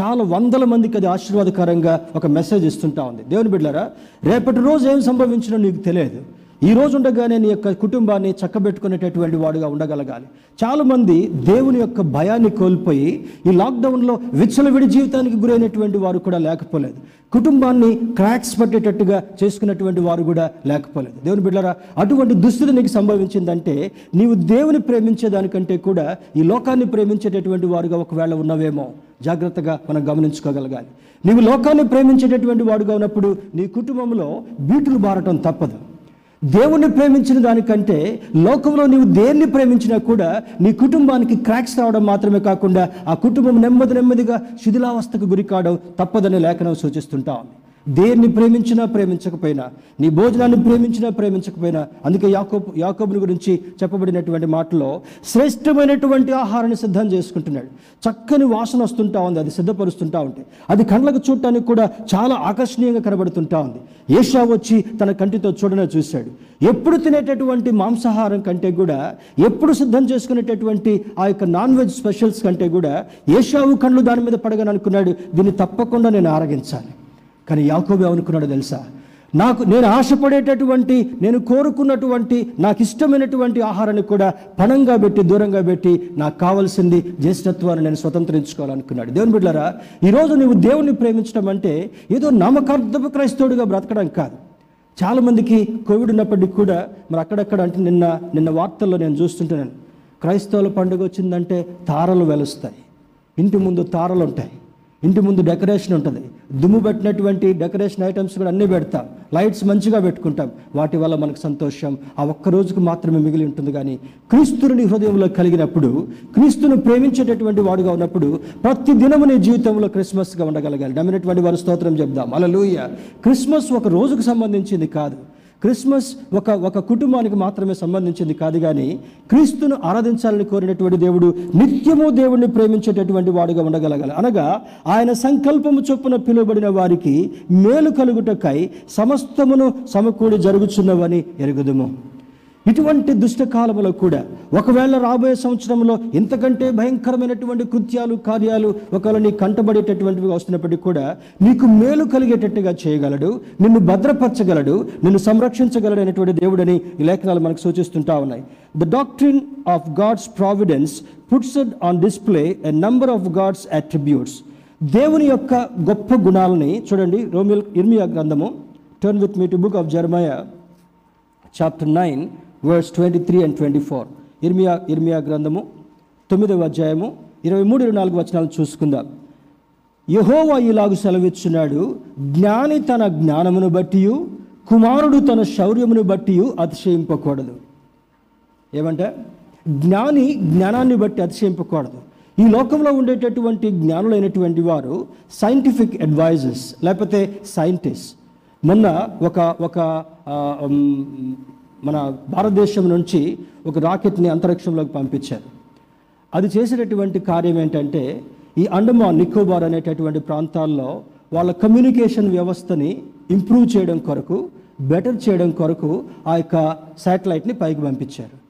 చాలా వందల మందికి అది ఆశీర్వాదకరంగా ఒక మెసేజ్ ఇస్తుంటా ఉంది. దేవుని బిడ్డారా రేపటి రోజు ఏం సంభవించినో నీకు తెలియదు. ఈ రోజు ఉండగానే నీ యొక్క కుటుంబాన్ని చక్కబెట్టుకునేటటువంటి వాడుగా ఉండగలగాలి. చాలామంది దేవుని యొక్క భయాన్ని కోల్పోయి ఈ లాక్డౌన్లో విచ్చలవిడి జీవితానికి గురైనటువంటి వారు కూడా లేకపోలేదు. కుటుంబాన్ని క్రాక్స్ పట్టేటట్టుగా చేసుకున్నటువంటి వారు కూడా లేకపోలేదు. దేవుని బిడ్డరా అటువంటి దుస్థితి నీకు సంభవించిందంటే నీవు దేవుని ప్రేమించేదానికంటే కూడా ఈ లోకాన్ని ప్రేమించేటటువంటి వారుగా ఒకవేళ ఉన్నవేమో జాగ్రత్తగా మనం గమనించుకోగలగాలి. నీవు లోకాన్ని ప్రేమించేటటువంటి వాడుగా ఉన్నప్పుడు నీ కుటుంబంలో బీటులు బారటం తప్పదు. దేవుణ్ణి ప్రేమించిన దానికంటే లోకంలో నీవు దేన్ని ప్రేమించినా కూడా నీ కుటుంబానికి క్రాక్స్ రావడం మాత్రమే కాకుండా ఆ కుటుంబం నెమ్మది నెమ్మదిగా శిథిలావస్థకు గురి కావడం తప్పదని లేఖనం సూచిస్తుంటా ఉంది. దేన్ని ప్రేమించినా ప్రేమించకపోయినా నీ భోజనాన్ని ప్రేమించినా ప్రేమించకపోయినా అందుకే యాకోబు యాకోబుని గురించి చెప్పబడినటువంటి మాటలో శ్రేష్టమైనటువంటి ఆహారాన్ని సిద్ధం చేసుకుంటున్నాడు. చక్కని వాసన వస్తుంటా ఉంది అది సిద్ధపరుస్తుంటా ఉంటే అది కళ్ళకు చూడటానికి కూడా చాలా ఆకర్షణీయంగా కనబడుతుంటా ఉంది. ఏషా వచ్చి తన కంటితో చూడనే చూశాడు. ఎప్పుడు తినేటటువంటి మాంసాహారం కంటే కూడా ఎప్పుడు సిద్ధం చేసుకునేటటువంటి ఆ యొక్క నాన్ వెజ్ స్పెషల్స్ కంటే కూడా ఏషావు కళ్ళు దాని మీద పడగని అనుకున్నాడు దీన్ని తప్పకుండా నేను ఆరగించాలి. కానీ యాకోబు అనుకున్నాడు తెలుసా? నాకు నేను ఆశపడేటటువంటి నేను కోరుకున్నటువంటి నాకు ఇష్టమైనటువంటి ఆహారాన్ని కూడా పణంగా పెట్టి దూరంగా పెట్టి నాకు కావాల్సింది జ్యేష్ఠత్వాన్ని నేను స్వతంత్రించుకోవాలనుకున్నాడు. దేవుని బిడ్డారా ఈరోజు నువ్వు దేవుణ్ణి ప్రేమించడం అంటే ఏదో నామకార్థపు క్రైస్తవుడిగా బ్రతకడం కాదు. చాలామందికి కోవిడ్ ఉన్నప్పటికీ కూడా మరి అక్కడక్కడ అంటే నిన్న నిన్న వార్తల్లో నేను చూస్తుంటున్నాను క్రైస్తవుల పండుగ వచ్చిందంటే తారలు వెలుస్తాయి. ఇంటి ముందు తారలు ఉంటాయి. ఇంటి ముందు డెకరేషన్ ఉంటుంది. దుమ్ము పెట్టినటువంటి డెకరేషన్ ఐటమ్స్ కూడా అన్నీ పెడతాం. లైట్స్ మంచిగా పెట్టుకుంటాం. వాటి వల్ల మనకు సంతోషం. ఆ ఒక్క రోజుకు మాత్రమే మిగిలి ఉంటుంది కానీ క్రీస్తుని హృదయంలో కలిగినప్పుడు క్రీస్తును ప్రేమించేటటువంటి వాడుగా ఉన్నప్పుడు ప్రతి దినము నీ జీవితంలో క్రిస్మస్గా ఉండగలగాలి. నమ్మినటువంటి వారు స్తోత్రం చెప్దాం. అలలుయ క్రిస్మస్ ఒక రోజుకు సంబంధించింది కాదు. క్రిస్మస్ ఒక ఒక కుటుంబానికి మాత్రమే సంబంధించింది కాదు కానీ క్రీస్తును ఆరాధించాలని కోరినటువంటి దేవుడు నిత్యము దేవుణ్ణి ప్రేమించేటటువంటి వాడుగా ఉండగలగాలి. అనగా ఆయన సంకల్పము చొప్పున పిలువబడిన వారికి మేలు కలుగుటకై సమస్తమును సమకూడి జరుగుచున్నవని ఎరుగుదుము. ఇటువంటి దుష్టకాలంలో కూడా ఒకవేళ రాబోయే సంవత్సరంలో ఇంతకంటే భయంకరమైనటువంటి కృత్యాలు కార్యాలు ఒకవేళ నీ కంటబడేటటువంటివి వస్తున్నప్పటికీ కూడా నీకు మేలు కలిగేటట్టుగా చేయగలడు నిన్ను భద్రపరచగలడు నిన్ను సంరక్షించగలడు అనేటువంటి దేవుడని ఈ లేఖనాలు మనకు సూచిస్తుంటా ఉన్నాయి. The doctrine of God's providence puts on display a number of God's attributes దేవుని యొక్క గొప్ప గుణాలని చూడండి రోమిల్ ఇర్మియా గ్రంథము. Turn with me to book of Jeremiah chapter nine verse twenty three and twenty four. ఇర్మియా ఇర్మియా గ్రంథము తొమ్మిదవ అధ్యాయము ఇరవై మూడు ఇరవై నాలుగు వచనాలు చూసుకుందాం. యహోవా ఇలాగు సెలవిచ్చున్నాడు జ్ఞాని తన జ్ఞానమును బట్టి కుమారుడు తన శౌర్యమును బట్టి అతిశయింపకూడదు. ఏమంటే? జ్ఞాని జ్ఞానాన్ని బట్టి అతిశయింపకూడదు. ఈ లోకంలో ఉండేటటువంటి జ్ఞానులైనటువంటి వారు సైంటిఫిక్ అడ్వైజర్స్ లేకపోతే సైంటిస్ట్ మొన్న ఒక ఒక మన భారతదేశం నుంచి ఒక రాకెట్ని అంతరిక్షంలోకి పంపించారు. అది చేసేటటువంటి కార్యం ఏంటంటే ఈ అండమాన్ నికోబార్ అనేటటువంటి ప్రాంతాల్లో వాళ్ళ కమ్యూనికేషన్ వ్యవస్థని ఇంప్రూవ్ చేయడం కొరకు బెటర్ చేయడం కొరకు ఆ యొక్క శాటిలైట్ని పైకి పంపించారు.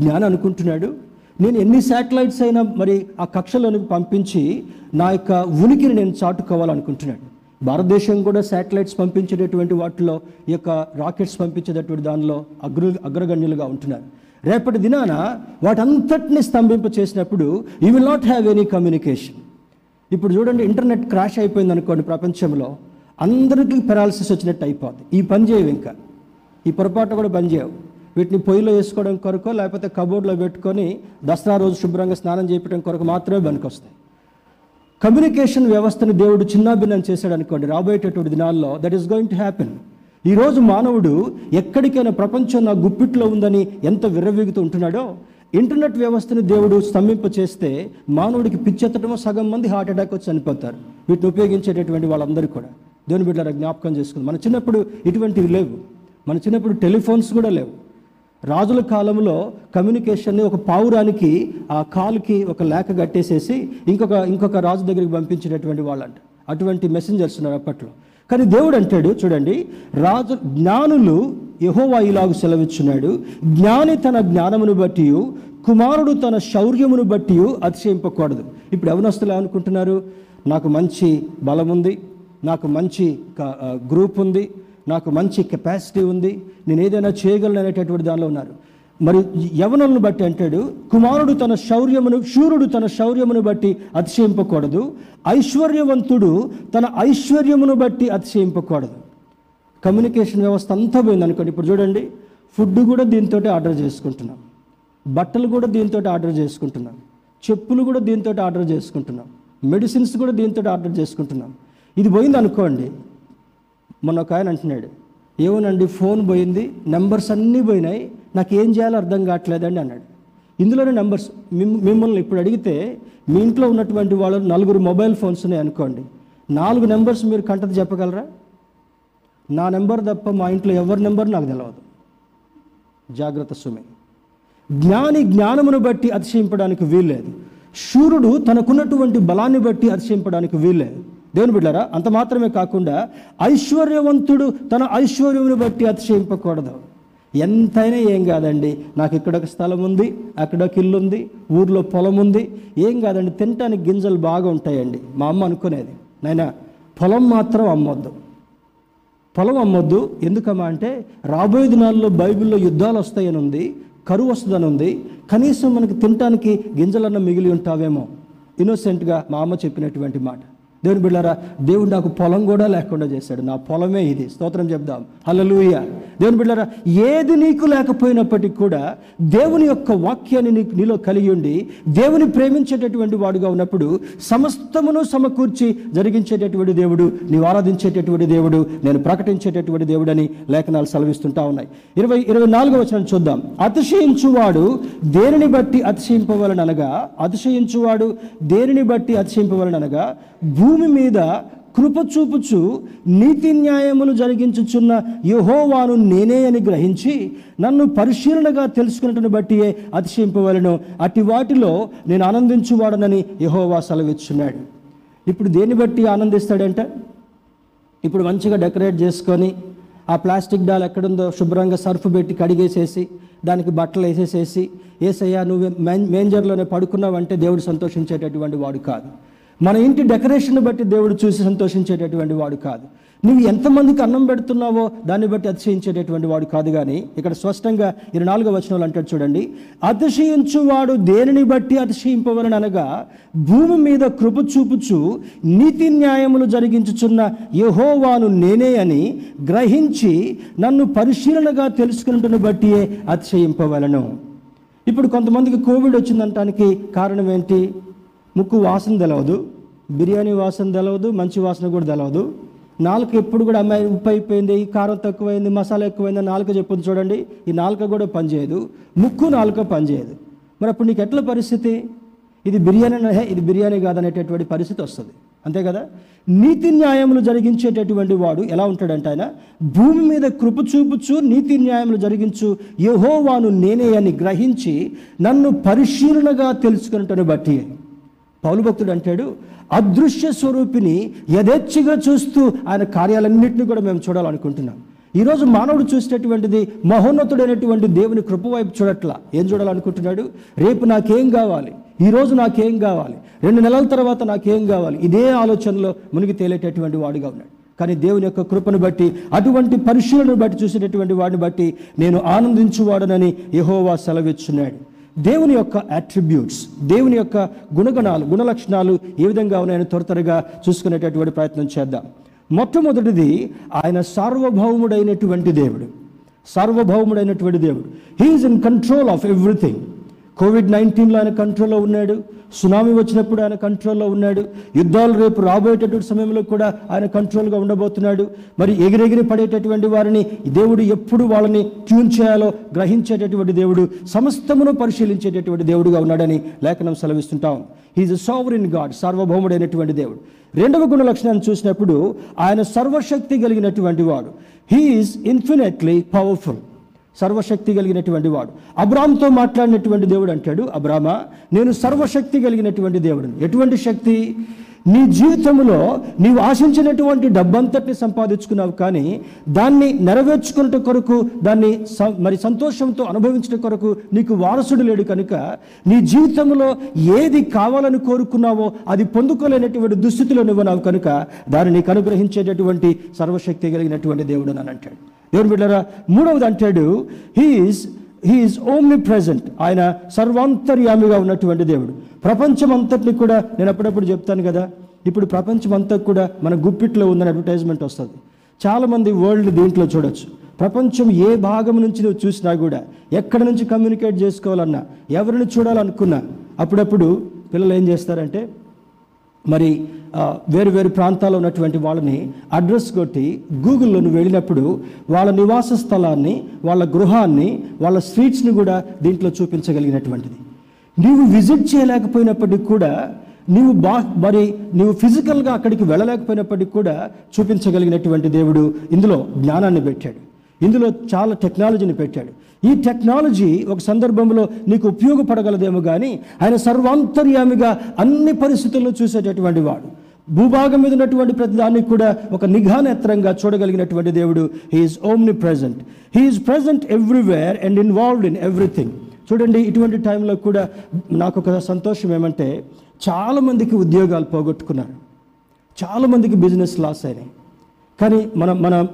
జ్ఞానం అనుకుంటున్నాడు. నేను ఎన్ని శాటిలైట్స్ అయినా మరి ఆ కక్షలోనికి పంపించి నా యొక్క ఉనికిని నేను చాటుకోవాలనుకుంటున్నాడు. భారతదేశం కూడా శాటిలైట్స్ పంపించేటటువంటి వాటిలో ఈ యొక్క రాకెట్స్ పంపించేటటువంటి దానిలో అగ్ర అగ్రగణ్యులుగా ఉంటున్నారు. రేపటి దినాన వాటంతటిని స్తంభింప చేసినప్పుడు you will not have any communication ఇప్పుడు చూడండి ఇంటర్నెట్ క్రాష్ అయిపోయింది అనుకోండి ప్రపంచంలో అందరికీ పెరాలసిస్ వచ్చినట్టు అయిపోద్ది. ఈ పని చేయవు ఇంకా. ఈ పొరపాటు కూడా పని చేయవు. వీటిని పొయ్యిలో వేసుకోవడం కొరకు లేకపోతే కబోర్డ్లో పెట్టుకొని దసరా రోజు శుభ్రంగా స్నానం చేయడం కొరకు మాత్రమే పనికొస్తాయి. కమ్యూనికేషన్ వ్యవస్థను దేవుడు చిన్నాభిన్నం చేశాడు అనుకోండి రాబోయేటటువంటి దినాల్లో that is going to happen ఈరోజు మానవుడు ఎక్కడికైనా ప్రపంచం నా గుప్పిట్లో ఉందని ఎంత విర్రవీగుతూ ఉంటున్నాడో? ఇంటర్నెట్ వ్యవస్థను దేవుడు స్తంభింప చేస్తే మానవుడికి పిచ్చెత్తడమో సగం మంది హార్ట్ అటాక్ వచ్చి చనిపోతారు. వీటిని ఉపయోగించేటటువంటి వాళ్ళందరూ కూడా. దేవుని బిడ్డల జ్ఞాపకం చేసుకుంది. మన చిన్నప్పుడు ఇటువంటివి లేవు. మన చిన్నప్పుడు టెలిఫోన్స్ కూడా లేవు. రాజుల కాలంలో కమ్యూనికేషన్ని ఒక పావురానికి ఆ కాలుకి ఒక లేఖ కట్టేసేసి ఇంకొక ఇంకొక రాజు దగ్గరికి పంపించినటువంటి వాళ్ళంట. అటువంటి మెసెంజర్స్ ఉన్నారు అప్పట్లో. కానీ దేవుడు అంటాడు చూడండి రాజు జ్ఞానులు యహోవా ఇలాగు సెలవిచ్చున్నాడు. జ్ఞాని తన జ్ఞానమును బట్టి కుమారుడు తన శౌర్యమును బట్టి అతిశయింపకూడదు. ఇప్పుడు ఎవనస్తులు అనుకుంటున్నారు నాకు మంచి బలం ఉంది నాకు మంచి గ్రూప్ ఉంది నాకు మంచి కెపాసిటీ ఉంది నేను ఏదైనా చేయగలను అనేటటువంటి దానిలో ఉన్నారు. మరి యవనులను బట్టి అంటాడు కుమారుడు తన శౌర్యమును శూరుడు తన శౌర్యమును బట్టి అతిశయింపకూడదు ఐశ్వర్యవంతుడు తన ఐశ్వర్యమును బట్టి అతిశయింపకూడదు. కమ్యూనికేషన్ వ్యవస్థ అంతా పోయింది అనుకోండి. ఇప్పుడు చూడండి ఫుడ్ కూడా దీంతో ఆర్డర్ చేసుకుంటున్నాం. బట్టలు కూడా దీంతో ఆర్డర్ చేసుకుంటున్నాం. చెప్పులు కూడా దీంతో ఆర్డర్ చేసుకుంటున్నాం. మెడిసిన్స్ కూడా దీంతో ఆర్డర్ చేసుకుంటున్నాం. ఇది పోయింది అనుకోండి మొన్న ఒక ఆయన అంటున్నాడు ఏమోనండి ఫోన్ పోయింది నెంబర్స్ అన్నీ పోయినాయి నాకు ఏం చేయాలో అర్థం కావట్లేదండి అన్నాడు. ఇందులోనే నెంబర్స్ మిమ్- మిమ్మల్ని ఇప్పుడు అడిగితే మీ ఇంట్లో ఉన్నటువంటి వాళ్ళు నలుగురు మొబైల్ ఫోన్స్ ఉన్నాయి అనుకోండి నాలుగు నెంబర్స్ మీరు కంటది చెప్పగలరా? నా నెంబర్ తప్ప మా ఇంట్లో ఎవరి నెంబర్ నాకు తెలియదు జాగ్రత్త సుమే. జ్ఞాని జ్ఞానమును బట్టి అతిశయింపడానికి వీల్లేదు. శూరుడు తనకున్నటువంటి బలాన్ని బట్టి అతిశయింపడానికి వీల్లేదు. దేవుని బిడ్డారా అంత మాత్రమే కాకుండా ఐశ్వర్యవంతుడు తన ఐశ్వర్యమును బట్టి అతిశయింపకూడదు. ఎంతైనా ఏం కాదండి నాకు ఇక్కడ ఒక స్థలం ఉంది అక్కడ ఒక ఇల్లు ఉంది ఊర్లో పొలం ఉంది ఏం కాదండి తినటానికి గింజలు బాగా ఉంటాయండి. మా అమ్మ అనుకునేది నైనా పొలం మాత్రం అమ్మొద్దు. పొలం అమ్మొద్దు ఎందుకమ్మా అంటే రాబోయే దినాల్లో బైబిల్లో యుద్ధాలు వస్తాయని ఉంది కరువు వస్తుందని ఉంది కనీసం మనకి తినటానికి గింజలన్న మిగిలి ఉంటావేమో. ఇన్నోసెంట్గా మా అమ్మ చెప్పినటువంటి మాట. దేవుని బిడ్డారా దేవుడు నాకు పొలం కూడా లేకుండా చేశాడు. నా పొలమే ఇది. స్తోత్రం చెప్దాం. హలలుయ దేవుని బిడ్డారా ఏది నీకు లేకపోయినప్పటికీ కూడా దేవుని యొక్క వాక్యాన్ని నీకు నీలో కలిగి ఉండి దేవుని ప్రేమించేటటువంటి వాడుగా ఉన్నప్పుడు సమస్తమును సమకూర్చి జరిగించేటటువంటి దేవుడు నీవు ఆరాధించేటటువంటి దేవుడు నేను ప్రకటించేటటువంటి దేవుడు అని లేఖనాలు సెలవిస్తుంటా ఉన్నాయి. ఇరవై ఇరవై నాలుగో వచనం చూద్దాం. అతిశయించువాడు దేనిని బట్టి అతిశయింపవలననగా అతిశయించువాడు దేనిని బట్టి అతిశయింపవలననగా భూమి మీద కృప చూపుచు నీతి న్యాయములు జరిగించుచున్న యహోవాను నేనే అని గ్రహించి నన్ను పరిశీలనగా తెలుసుకున్నట్టును బట్టియే అతిశయింపవలను. అట్టి వాటిలో నేను ఆనందించువాడనని యహోవా సెలవిచ్చున్నాడు. ఇప్పుడు దేన్ని బట్టి ఆనందిస్తాడంట? ఇప్పుడు మంచిగా డెకరేట్ చేసుకొని ఆ ప్లాస్టిక్ డాల్ ఎక్కడుందో శుభ్రంగా సర్ఫ్ పెట్టి కడిగేసేసి దానికి బట్టలు వేసేసేసి ఏసయ్యా నువ్వు మేంజర్లోనే పడుకున్నావంటే దేవుడు సంతోషించేటటువంటి వాడు కాదు. మన ఇంటి డెకరేషన్ బట్టి దేవుడు చూసి సంతోషించేటటువంటి వాడు కాదు. నువ్వు ఎంతమందికి అన్నం పెడుతున్నావో దాన్ని బట్టి అతిశయించేటటువంటి వాడు కాదు కానీ ఇక్కడ స్పష్టంగా ఇరవై నాలుగో వచనంలో అంటాడు చూడండి అతిశయించువాడు దేనిని బట్టి అతిశయింపవలని అనగా భూమి మీద కృప చూపుచు నీతి న్యాయములు జరిగించుచున్న యహోవాను నేనే అని గ్రహించి నన్ను పరిశీలనగా తెలుసుకున్నట్టును బట్టియే అతిశయింపవలను. ఇప్పుడు కొంతమందికి కోవిడ్ వచ్చిందంటానికి కారణం ఏంటి? ముక్కు వాసన తెలవదు బిర్యానీ వాసన తెలవదు మంచి వాసన కూడా తెలవదు. నాలుక ఎప్పుడు కూడా అమ్మాయి ఉప్పు అయిపోయింది ఈ కారం తక్కువైంది మసాలా ఎక్కువైంది నాలుక చెప్పుంది చూడండి ఈ నాలుక కూడా పనిచేయదు ముక్కు నాలుక పనిచేయదు. మరి అప్పుడు నీకు ఎట్ల పరిస్థితి? ఇది బిర్యానీ హే, ఇది బిర్యానీ కాదనేటటువంటి పరిస్థితి వస్తుంది. అంతే కదా? నీతి న్యాయములు జరిగించేటటువంటి వాడు ఎలా ఉంటాడంటే ఆయన? భూమి మీద కృప చూపుచు నీతి న్యాయములు జరిగించు యహోవాను నేనే అని గ్రహించి నన్ను పరిశీలనగా తెలుసుకున్నట్టును బట్టి. పౌలు భక్తుడు అంటాడు అదృశ్య స్వరూపిని యథేచ్ఛగా చూస్తూ ఆయన కార్యాలన్నింటినీ కూడా మేము చూడాలనుకుంటున్నాం. ఈరోజు మానవుడు చూసేటటువంటిది మహోన్నతుడైనటువంటి దేవుని కృప వైపు చూడట్లా. ఏం చూడాలనుకుంటున్నాడు? రేపు నాకేం కావాలి? ఈరోజు నాకేం కావాలి? రెండు నెలల తర్వాత నాకేం కావాలి? ఇదే ఆలోచనలో మునిగి తేలేటటువంటి వాడుగా ఉన్నాడు. కానీ దేవుని యొక్క కృపను బట్టి అటువంటి పరిశీలనను బట్టి చూసేటటువంటి వాడిని బట్టి నేను ఆనందించువాడనని యహోవా సెలవిచ్చున్నాడు. దేవుని యొక్క అట్రిబ్యూట్స్ దేవుని యొక్క గుణగణాలు గుణలక్షణాలు ఏ విధంగా ఉన్నాయని త్వర త్వరగా చూసుకునేటటువంటి ప్రయత్నం చేద్దాం. మొట్టమొదటిది ఆయన సార్వభౌముడైనటువంటి దేవుడు. సార్వభౌముడైనటువంటి దేవుడు. He's in control of everything COVID నైన్టీన్లో ఆయన కంట్రోల్లో ఉన్నాడు. సునామీ వచ్చినప్పుడు ఆయన కంట్రోల్లో ఉన్నాడు. యుద్ధాలు రేపు రాబోయేటటువంటి సమయంలో కూడా ఆయన కంట్రోల్గా ఉండబోతున్నాడు. మరి ఎగిరెగిరి పడేటటువంటి వారిని దేవుడు ఎప్పుడు వాళ్ళని ట్యూన్ చేయాలో గ్రహించేటటువంటి దేవుడు సమస్తమును పరిశీలించేటటువంటి దేవుడుగా ఉన్నాడని లేఖనం సెలవిస్తుంటాం. హీజ్ అ సావరిన్ గాడ్ సార్వభౌముడైనటువంటి దేవుడు. రెండవ గుణ లక్షణాన్ని చూసినప్పుడు ఆయన సర్వశక్తి కలిగినటువంటి వాడు. హీఈస్ ఇన్ఫినిట్లీ పవర్ఫుల్ సర్వశక్తి కలిగినటువంటి వాడు. అబ్రామ్తో మాట్లాడినటువంటి దేవుడు అంటాడు అబ్రామా నేను సర్వశక్తి కలిగినటువంటి దేవుడు ఎటువంటి శక్తి? నీ జీవితంలో నీవు ఆశించినటువంటి డబ్బంతటిని సంపాదించుకున్నావు కానీ దాన్ని నెరవేర్చుకున్నట కొరకు దాన్ని స- మరి సంతోషంతో అనుభవించడం కొరకు నీకు వారసుడు లేడు కనుక నీ జీవితంలో ఏది కావాలని కోరుకున్నావో అది పొందుకోలేనటువంటి దుస్థితిలో నువ్వున్నావు కనుక దాన్ని నీకు అనుగ్రహించేటటువంటి సర్వశక్తి కలిగినటువంటి దేవుడు అని అంటాడు. దేవుని బిడ్డరా మూడవది అంటాడు హీఈస్ హీఈస్ ఓమ్లీ ప్రజెంట్ ఆయన సర్వాంతర్యామిగా ఉన్నటువంటి దేవుడు. ప్రపంచం అంతటిని కూడా నేను అప్పుడప్పుడు చెప్తాను కదా ఇప్పుడు ప్రపంచం అంతా కూడా మన గుప్పిట్లో ఉందని అడ్వర్టైజ్మెంట్ వస్తుంది. చాలామంది వరల్డ్ దీంట్లో చూడొచ్చు. ప్రపంచం ఏ భాగం నుంచి నువ్వు చూసినా కూడా ఎక్కడి నుంచి కమ్యూనికేట్ చేసుకోవాలన్నా ఎవరిని చూడాలనుకున్నా అప్పుడప్పుడు పిల్లలు ఏం చేస్తారంటే మరి వేరు వేరు ప్రాంతాల్లో ఉన్నటువంటి వాళ్ళని అడ్రస్ కొట్టి గూగుల్లో నువ్వు వెళ్ళినప్పుడు వాళ్ళ నివాస స్థలాన్ని వాళ్ళ గృహాన్ని వాళ్ళ స్ట్రీట్స్ని కూడా దీంట్లో చూపించగలిగినటువంటిది. నీవు విజిట్ చేయలేకపోయినప్పటికీ కూడా నీవు బా మరి నీవు ఫిజికల్గా అక్కడికి వెళ్ళలేకపోయినప్పటికీ కూడా చూపించగలిగినటువంటి దేవుడు ఇందులో జ్ఞానాన్ని పెట్టాడు. ఇందులో చాలా టెక్నాలజీని పెట్టాడు. ఈ టెక్నాలజీ ఒక సందర్భంలో నీకు ఉపయోగపడగలదేమో కానీ ఆయన సర్వాంతర్యామిగా అన్ని పరిస్థితుల్లో చూసేటటువంటి వాడు. భూభాగం మీద ఉన్నటువంటి ప్రతిదాన్ని కూడా ఒక నిఘానేత్రంగా చూడగలిగినటువంటి దేవుడు. He's omnipresent he's present everywhere and involved in everything చూడండి ఇటువంటి టైంలో కూడా నాకు ఒక సంతోషం ఏమంటే చాలామందికి ఉద్యోగాలు పోగొట్టుకున్నారు. చాలామందికి బిజినెస్ లాస్ అయినాయి. కానీ మన మన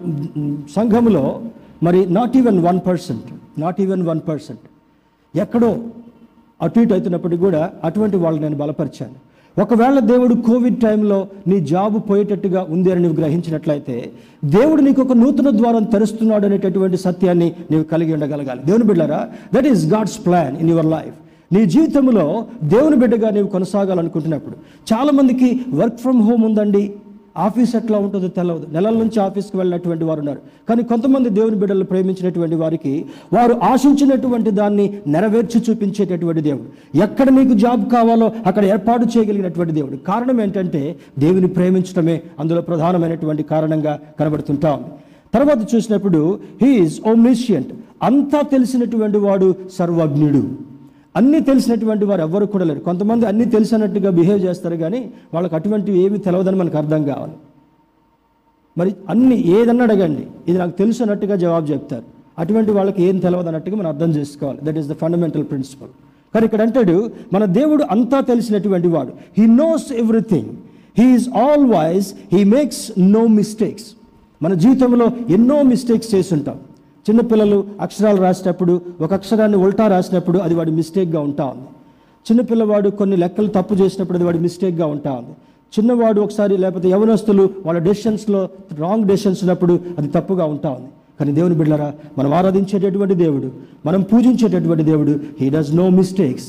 సంఘంలో మరి not even one percent not even one percent ఎక్కడో అటు ఇటు అవుతున్నప్పటికీ కూడా అటువంటి వాళ్ళు నేను బలపరిచాను. ఒకవేళ దేవుడు కోవిడ్ టైంలో నీ జాబ్ పోయేటట్టుగా ఉంది అని నువ్వు గ్రహించినట్లయితే దేవుడు నీకు ఒక నూతన ద్వారం తెరుస్తున్నాడు అనేటటువంటి సత్యాన్ని నీవు కలిగి ఉండగలగాలి. దేవుని బిడ్డారా that is God's plan in your life నీ జీవితంలో దేవుని బిడ్డగా నీవు కొనసాగాలనుకుంటున్నప్పుడు చాలామందికి వర్క్ ఫ్రమ్ హోమ్ ఉందండి ఆఫీస్ ఎట్లా ఉంటుందో తెలియదు నెలల నుంచి ఆఫీస్కి వెళ్ళినటువంటి వారు ఉన్నారు. కానీ కొంతమంది దేవుని బిడ్డలు ప్రేమించినటువంటి వారికి వారు ఆశించినటువంటి దాన్ని నెరవేర్చి చూపించేటటువంటి దేవుడు. ఎక్కడ నీకు జాబ్ కావాలో అక్కడ ఏర్పాటు చేయగలిగినటువంటి దేవుడు. కారణం ఏంటంటే దేవుని ప్రేమించడమే అందులో ప్రధానమైనటువంటి కారణంగా కనబడుతుంటా ఉంది. తర్వాత చూసినప్పుడు హీఈస్ ఓమ్నిషియంట్ అంతా తెలిసినటువంటి వాడు సర్వజ్ఞుడు. అన్నీ తెలిసినటువంటి వారు ఎవ్వరు కూడా లేరు. కొంతమంది అన్నీ తెలిసినట్టుగా బిహేవ్ చేస్తారు కానీ వాళ్ళకి అటువంటివి ఏమి తెలియదని మనకు అర్థం కావాలి. మరి అన్ని ఏదన్నా అడగండి. ఇది నాకు తెలుసు అన్నట్టుగా జవాబు చెప్తారు. అటువంటి వాళ్ళకి ఏం తెలియదు అన్నట్టుగా మనం అర్థం చేసుకోవాలి. That is the fundamental principle కానీ ఇక్కడ అంటాడు మన దేవుడు అంతా తెలిసినటువంటి వాడు. He knows everything he is all wise he makes no mistakes మన జీవితంలో ఎన్నో మిస్టేక్స్ చేసుంటాం చిన్నపిల్లలు అక్షరాలు రాసేటప్పుడు ఒక అక్షరాన్ని ఉల్టా రాసినప్పుడు అది వాడి మిస్టేక్గా ఉంటా ఉంది. చిన్నపిల్లవాడు కొన్ని లెక్కలు తప్పు చేసినప్పుడు అది వాడి మిస్టేక్గా ఉంటా ఉంది. చిన్నవాడు ఒకసారి లేకపోతే యవనస్తులు వాళ్ళ డెసిషన్స్లో రాంగ్ డెసిషన్స్ ఉన్నప్పుడు అది తప్పుగా ఉంటా ఉంది. కానీ దేవుని బిడ్డరా మనం ఆరాధించేటటువంటి దేవుడు మనం పూజించేటటువంటి దేవుడు హీ డస్ నో మిస్టేక్స్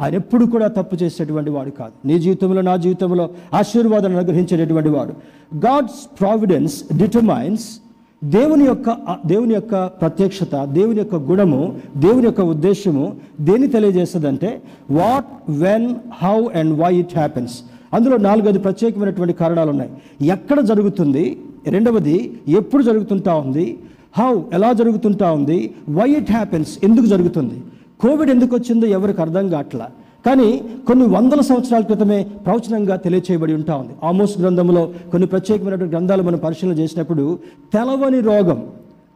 ఆయన ఎప్పుడు కూడా తప్పు చేసేటువంటి వాడు కాదు. నీ జీవితంలో నా జీవితంలో ఆశీర్వాదాన్ని అనుగ్రహించేటటువంటి వాడు. గాడ్స్ ప్రావిడెన్స్ డిటర్మైన్స్ దేవుని యొక్క దేవుని యొక్క ప్రత్యక్షత దేవుని యొక్క గుణము దేవుని యొక్క ఉద్దేశము దేన్ని తెలియజేస్తుందంటే what when how and why it happens అందులో నాలుగైదు ప్రత్యేకమైనటువంటి కారణాలు ఉన్నాయి ఎక్కడ జరుగుతుంది? రెండవది ఎప్పుడు జరుగుతుంటా ఉంది? హౌ ఎలా జరుగుతుంటా ఉంది? వై ఇట్ హ్యాపెన్స్ ఎందుకు జరుగుతుంది? కోవిడ్ ఎందుకు వచ్చిందో ఎవరికి అర్థం కావట్లా కానీ కొన్ని వందల సంవత్సరాల క్రితమే ప్రవచనంగా తెలియచేయబడి ఉంటా ఉంది. ఆమోస్ గ్రంథంలో కొన్ని ప్రత్యేకమైనటువంటి గ్రంథాలు మనం పరిశీలన చేసినప్పుడు తెలవని రోగం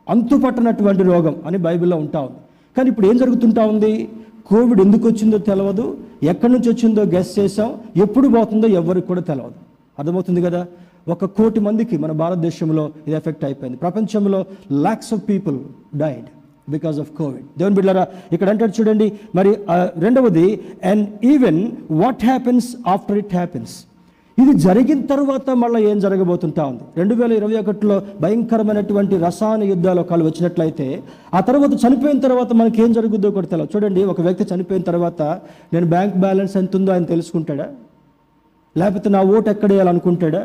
అంతుపట్టనటువంటి రోగం అని బైబిల్లో ఉంటా ఉంది. కానీ ఇప్పుడు ఏం జరుగుతుంటా ఉంది? కోవిడ్ ఎందుకు వచ్చిందో తెలియదు ఎక్కడి నుంచి వచ్చిందో గెస్ చేసాం. ఎప్పుడు పోతుందో ఎవరికి కూడా తెలియదు అర్థమవుతుంది కదా? ఒక కోటి మందికి మన భారతదేశంలో ఇది ఎఫెక్ట్ అయిపోయింది. ప్రపంచంలో lakhs of people died because of Covid దేవుని బిడ్డరా ఇక్కడ అంటాడు చూడండి మరి రెండవది and even what happens after it happens ఇది జరిగిన తర్వాత మళ్ళీ ఏం జరగబోతుంటా ఉంది. రెండు వేల ఇరవై ఒకటిలో భయంకరమైనటువంటి రసాయన యుద్ధాలు ఒకళ్ళు వచ్చినట్లయితే ఆ తర్వాత చనిపోయిన తర్వాత మనకి ఏం జరుగుద్దో కూడా తెలియదు చూడండి ఒక వ్యక్తి చనిపోయిన తర్వాత నేను బ్యాంక్ బ్యాలెన్స్ ఎంత ఉందో ఆయన తెలుసుకుంటాడా? లేకపోతే నా ఓటు ఎక్కడ వేయాలనుకుంటాడా?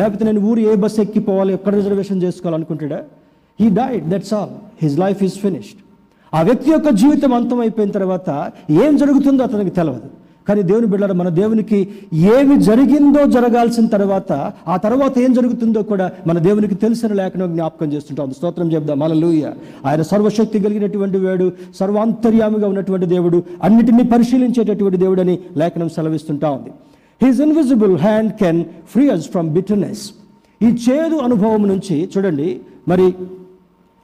లేకపోతే నేను ఊరు ఏ బస్సు ఎక్కిపోవాలి ఎక్కడ reservation చేసుకోవాలనుకుంటాడా? He died that's all his life is finished ఆ వ్యక్తి యొక్క జీవితం అంతం అయిపోయిన తర్వాత ఏం జరుగుతుందో అతనికి తెలియదు కానీ దేవుని బిడ్డల మన దేవునికి ఏమి జరిగిందో జరగాల్సిన తర్వాత ఆ తర్వాత ఏం జరుగుతుందో కూడా మన దేవునికి తెలిసిన లేఖనం జ్ఞాపకం చేస్తుంటాం. స్తోత్రం చెప్దాం. లూయ ఆయన సర్వశక్తి కలిగినటువంటి వాడు సర్వాంతర్యామిగా ఉన్నటువంటి దేవుడు అన్నిటినీ పరిశీలించేటటువంటి దేవుడని లేఖనం సెలవిస్తుంటా ఉంది. His invisible hand can free us from bitterness ఈ చేదు అనుభవం నుంచి చూడండి మరి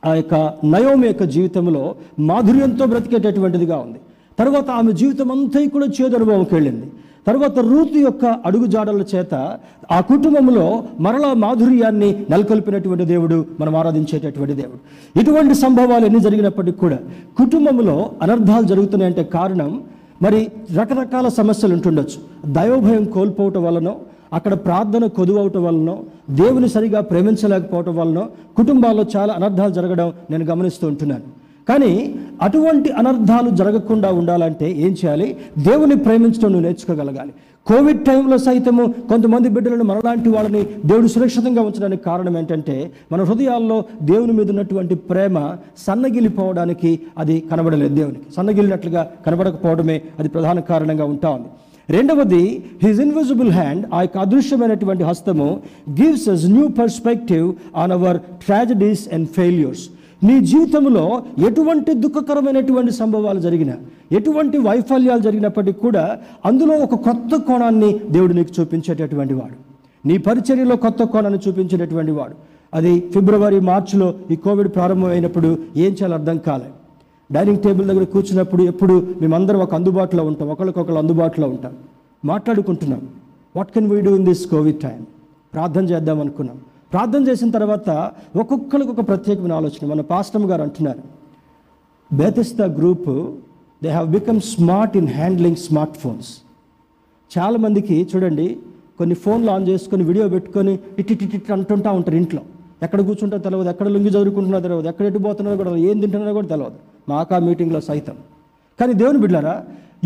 ఆ యొక్క నయోమి యొక్క జీవితంలో మాధుర్యంతో బ్రతికేటటువంటిదిగా ఉంది. తర్వాత ఆమె జీవితం అంతా కూడా చేదు అనుభవంకి వెళ్ళింది. తర్వాత రూతు యొక్క అడుగుజాడల చేత ఆ కుటుంబంలో మరలా మాధుర్యాన్ని నెలకొల్పినటువంటి దేవుడు మనం ఆరాధించేటటువంటి దేవుడు. ఇటువంటి సంభవాలు ఎన్ని జరిగినప్పటికీ కూడా కుటుంబంలో అనర్థాలు జరుగుతున్నాయంటే కారణం మరి రకరకాల సమస్యలు ఉంటుండొచ్చు. దైవభయం కోల్పోవటం వలనో అక్కడ ప్రార్థన కొదువవటం వలనో దేవుని సరిగా ప్రేమించలేకపోవటం వలనో కుటుంబాల్లో చాలా అనర్థాలు జరగడం నేను గమనిస్తూ ఉంటున్నాను. కానీ అటువంటి అనర్థాలు జరగకుండా ఉండాలంటే ఏం చేయాలి? దేవుని ప్రేమించడం నువ్వు నేర్చుకోగలగాలి. కోవిడ్ టైంలో సైతము కొంతమంది బిడ్డలను మనలాంటి వాళ్ళని దేవుడు సురక్షితంగా ఉంచడానికి కారణం ఏంటంటే మన హృదయాల్లో దేవుని మీద ఉన్నటువంటి ప్రేమ సన్నగిలిపోవడానికి అది కనబడలేదు దేవునికి. సన్నగిలినట్లుగా కనబడకపోవడమే అది ప్రధాన కారణంగా ఉంటా ఉంది. రెండవది హిజ్ ఇన్విజిబుల్ హ్యాండ్ ఆ యొక్క అదృశ్యమైనటువంటి హస్తము gives us new perspective on our tragedies and failures నీ జీవితంలో ఎటువంటి దుఃఖకరమైనటువంటి సంభవాలు జరిగిన ఎటువంటి వైఫల్యాలు జరిగినప్పటికీ కూడా అందులో ఒక కొత్త కోణాన్ని దేవుడు నీకు చూపించేటటువంటి వాడు. నీ పరిచర్యలో కొత్త కోణాన్ని చూపించేటటువంటి వాడు. అది ఫిబ్రవరి మార్చిలో ఈ కోవిడ్ ప్రారంభమైనప్పుడు ఏం చేయాలో అర్థం కాలేదు డైనింగ్ టేబుల్ దగ్గర కూర్చున్నప్పుడు ఎప్పుడు మేమందరం ఒక అందుబాటులో ఉంటాం ఒకరికొకరు అందుబాటులో ఉంటాం. మాట్లాడుకుంటున్నాం. What can we do in this Covid time ప్రార్థన చేద్దాం అనుకున్నాం. ప్రార్థన చేసిన తర్వాత ఒక్కొక్కరికి ఒక ప్రత్యేకమైన ఆలోచన. మన పాస్టమ్ గారు అంటున్నారు Bethesda group they have become smart in handling smart phones చాలామందికి చూడండి కొన్ని ఫోన్లు ఆన్ చేసుకొని వీడియో పెట్టుకొని ఇట్టి ఇట్టి అంటుంటా ఉంటారు ఇంట్లో. ఎక్కడ కూర్చుంటారో తెలియదు ఎక్కడ లుంగి చదువుకుంటున్నారో తెలియదు ఎక్కడ ఎటు పోతున్నారో కూడా ఏం తింటున్నారో కూడా తెలియదు మాకు ఆ మీటింగ్లో సైతం. కానీ దేవుని బిడ్డారా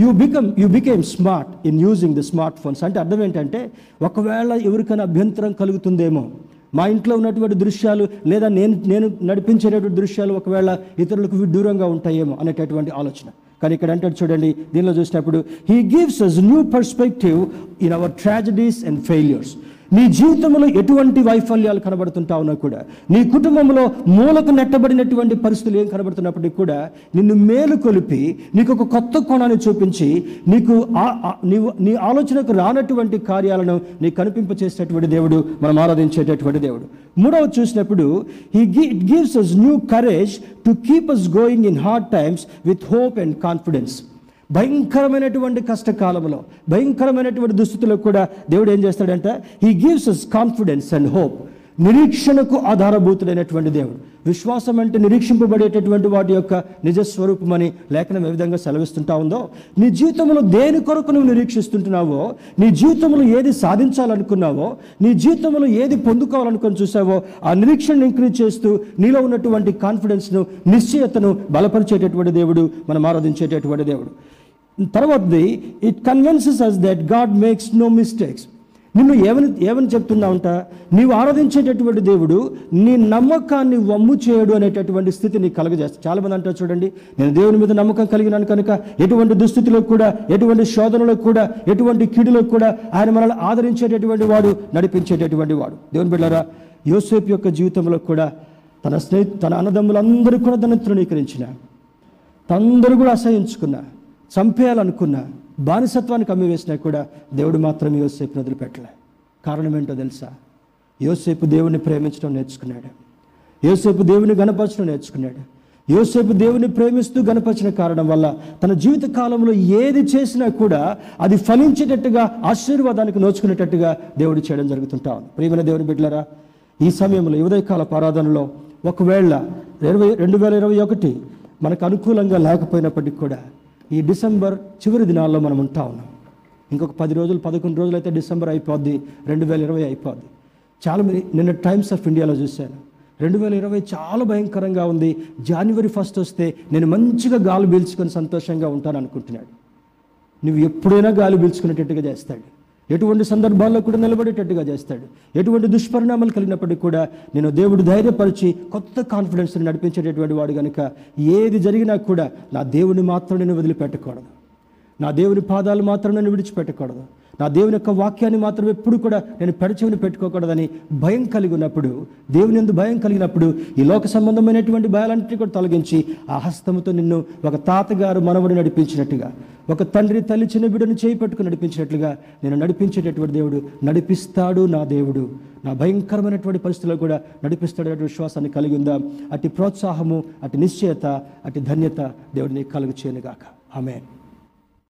you become you became smart in using the smart phones అంటే అర్థం ఏంటంటే ఒకవేళ ఎవరికైనా అభ్యంతరం కలుగుతుందేమో మా ఇంట్లో ఉన్నటువంటి దృశ్యాలు లేదా నేను నేను నడిపించేటటువంటి దృశ్యాలు ఒకవేళ ఇతరులకు దూరంగా ఉంటాయేమో అనేటటువంటి ఆలోచన. కానీ ఇక్కడ అంటే చూడండి దీనిలో చూసినప్పుడు he gives us new perspective in our tragedies and failures నీ జీవితంలో ఎటువంటి వైఫల్యాలు కనబడుతుంటా ఉన్నా కూడా నీ కుటుంబంలో మూలకు నెట్టబడినటువంటి పరిస్థితులు ఏం కనబడుతున్నప్పటికీ కూడా నిన్ను మేలు కొలిపి నీకు ఒక కొత్త కోణాన్ని చూపించి నీకు నీవు నీ ఆలోచనకు రానటువంటి కార్యాలను నీ కనిపింపచేసేటటువంటి దేవుడు మనం ఆరాధించేటటువంటి దేవుడు. మూడవ చూసినప్పుడు he it gives us new courage to keep us going in hard times with hope and confidence భయంకరమైనటువంటి కష్టకాలంలో భయంకరమైనటువంటి దుస్థితిలో కూడా దేవుడు ఏం చేస్తాడంటే? He gives us confidence and hope నిరీక్షణకు ఆధారభూతుడైనటువంటి దేవుడు. విశ్వాసం అంటే నిరీక్షింపబడేటటువంటి వాటి యొక్క నిజస్వరూపమని లేఖనం ఏ విధంగా సెలవిస్తుంటా ఉందో నీ జీవితంలో దేని కొరకు నువ్వు నిరీక్షిస్తుంటున్నావో నీ జీవితంలో ఏది సాధించాలనుకున్నావో నీ జీవితంలో ఏది పొందుకోవాలనుకుని చూసావో ఆ నిరీక్షణను ఇంక్రీజ్ చేస్తూ నీలో ఉన్నటువంటి కాన్ఫిడెన్స్ను నిశ్చయతను బలపరిచేటటువంటి దేవుడు మనం ఆరాధించేటటువంటి దేవుడు. తర్వాతది it convinces us that God makes no mistakes నిన్ను ఏమని ఏమని చెప్తున్నావంట? నీవు ఆరాధించేటటువంటి దేవుడు నీ నమ్మకాన్ని వమ్ము చేయడు అనేటటువంటి స్థితి నీకు కలగజేస్తాడు చాలామంది అంటారు చూడండి నేను దేవుని మీద నమ్మకం కలిగినాను కనుక ఎటువంటి దుస్థితిలో కూడా ఎటువంటి శోధనలకు కూడా ఎటువంటి కీడులకు కూడా ఆయన మనల్ని ఆదరించేటటువంటి వాడు నడిపించేటటువంటి వాడు. దేవుని బిడ్డారా యోసేపు యొక్క జీవితంలో కూడా తన స్నేహి తన అన్నదమ్ములందరూ కూడా తనను తృణీకరించిన. తందరూ కూడా అసహించుకున్నా చంపేయాలనుకున్న బానిసత్వానికి అమ్మివేసినా కూడా దేవుడు మాత్రం యోసేపుని వదిలిపెట్టలే. కారణం ఏంటో తెలుసా? యోసేపు దేవుని ప్రేమించడం నేర్చుకున్నాడు. యోసేపు దేవుని గణపరచడం నేర్చుకున్నాడు. యోసేపు దేవుని ప్రేమిస్తూ గణపరిచిన కారణం వల్ల తన జీవిత కాలంలో ఏది చేసినా కూడా అది ఫలించేటట్టుగా ఆశీర్వాదానికి నోచుకునేటట్టుగా దేవుడు చేయడం జరుగుతుంటా ఉంది. ప్రియమైన దేవుని బిడ్డలారా ఈ సమయంలో ఈ ఉదయకాల ఆరాధనలో ఒకవేళ ఇరవై రెండు వేల ఇరవై ఒకటి మనకు అనుకూలంగా లేకపోయినప్పటికీ కూడా ఈ డిసెంబర్ చివరి దినాల్లో మనం ఉంటా ఉన్నాం. ఇంకొక పది రోజులు పదకొండు రోజులు అయితే డిసెంబర్ అయిపోద్ది రెండు వేల ఇరవై అయిపోద్ది. చాలా నిన్న టైమ్స్ ఆఫ్ ఇండియాలో చూశాను. రెండు వేల ఇరవై చాలా భయంకరంగా ఉంది. జనవరి ఫస్ట్ వస్తే నేను మంచిగా గాలి పీల్చుకొని సంతోషంగా ఉంటాను అనుకుంటున్నాడు. నువ్వు ఎప్పుడైనా గాలి పీల్చుకునేటట్టుగా చేస్తాడు. ఎటువంటి సందర్భాల్లో కూడా నిలబడేటట్టుగా చేస్తాడు. ఎటువంటి దుష్పరిణామాలు కలిగినప్పటికీ కూడా నేను దేవుడు ధైర్యపరిచి కొత్త కాన్ఫిడెన్స్ని నడిపించేటటువంటి వాడు కనుక ఏది జరిగినా కూడా నా దేవుని మాత్రం నేను వదిలిపెట్టకూడదు. నా దేవుని పాదాలు మాత్రం నేను విడిచిపెట్టకూడదు. నా దేవుని యొక్క వాక్యాన్ని మాత్రం ఎప్పుడు కూడా నేను పెడచెవిని పెట్టుకోకూడదని భయం కలిగి ఉన్నప్పుడు దేవుని ఎందు భయం కలిగినప్పుడు ఈ లోక సంబంధమైనటువంటి భయాలన్నింటినీ కూడా తొలగించి ఆ హస్తముతో నిన్ను ఒక తాతగారు మనవడు నడిపించినట్టుగా ఒక తండ్రి తల్లి చిన్న బిడ్డను చేయి పట్టుకుని నడిపించినట్లుగా నేను నడిపించేటటువంటి దేవుడు నడిపిస్తాడు నా దేవుడు. నా భయంకరమైనటువంటి పరిస్థితుల్లో కూడా నడిపిస్తాడనే విశ్వాసాన్ని కలిగి ఉందా. అటు ప్రోత్సాహము అటు నిశ్చయత అటు ధన్యత దేవుడిని కలుగు చేయనుగాక. ఆమె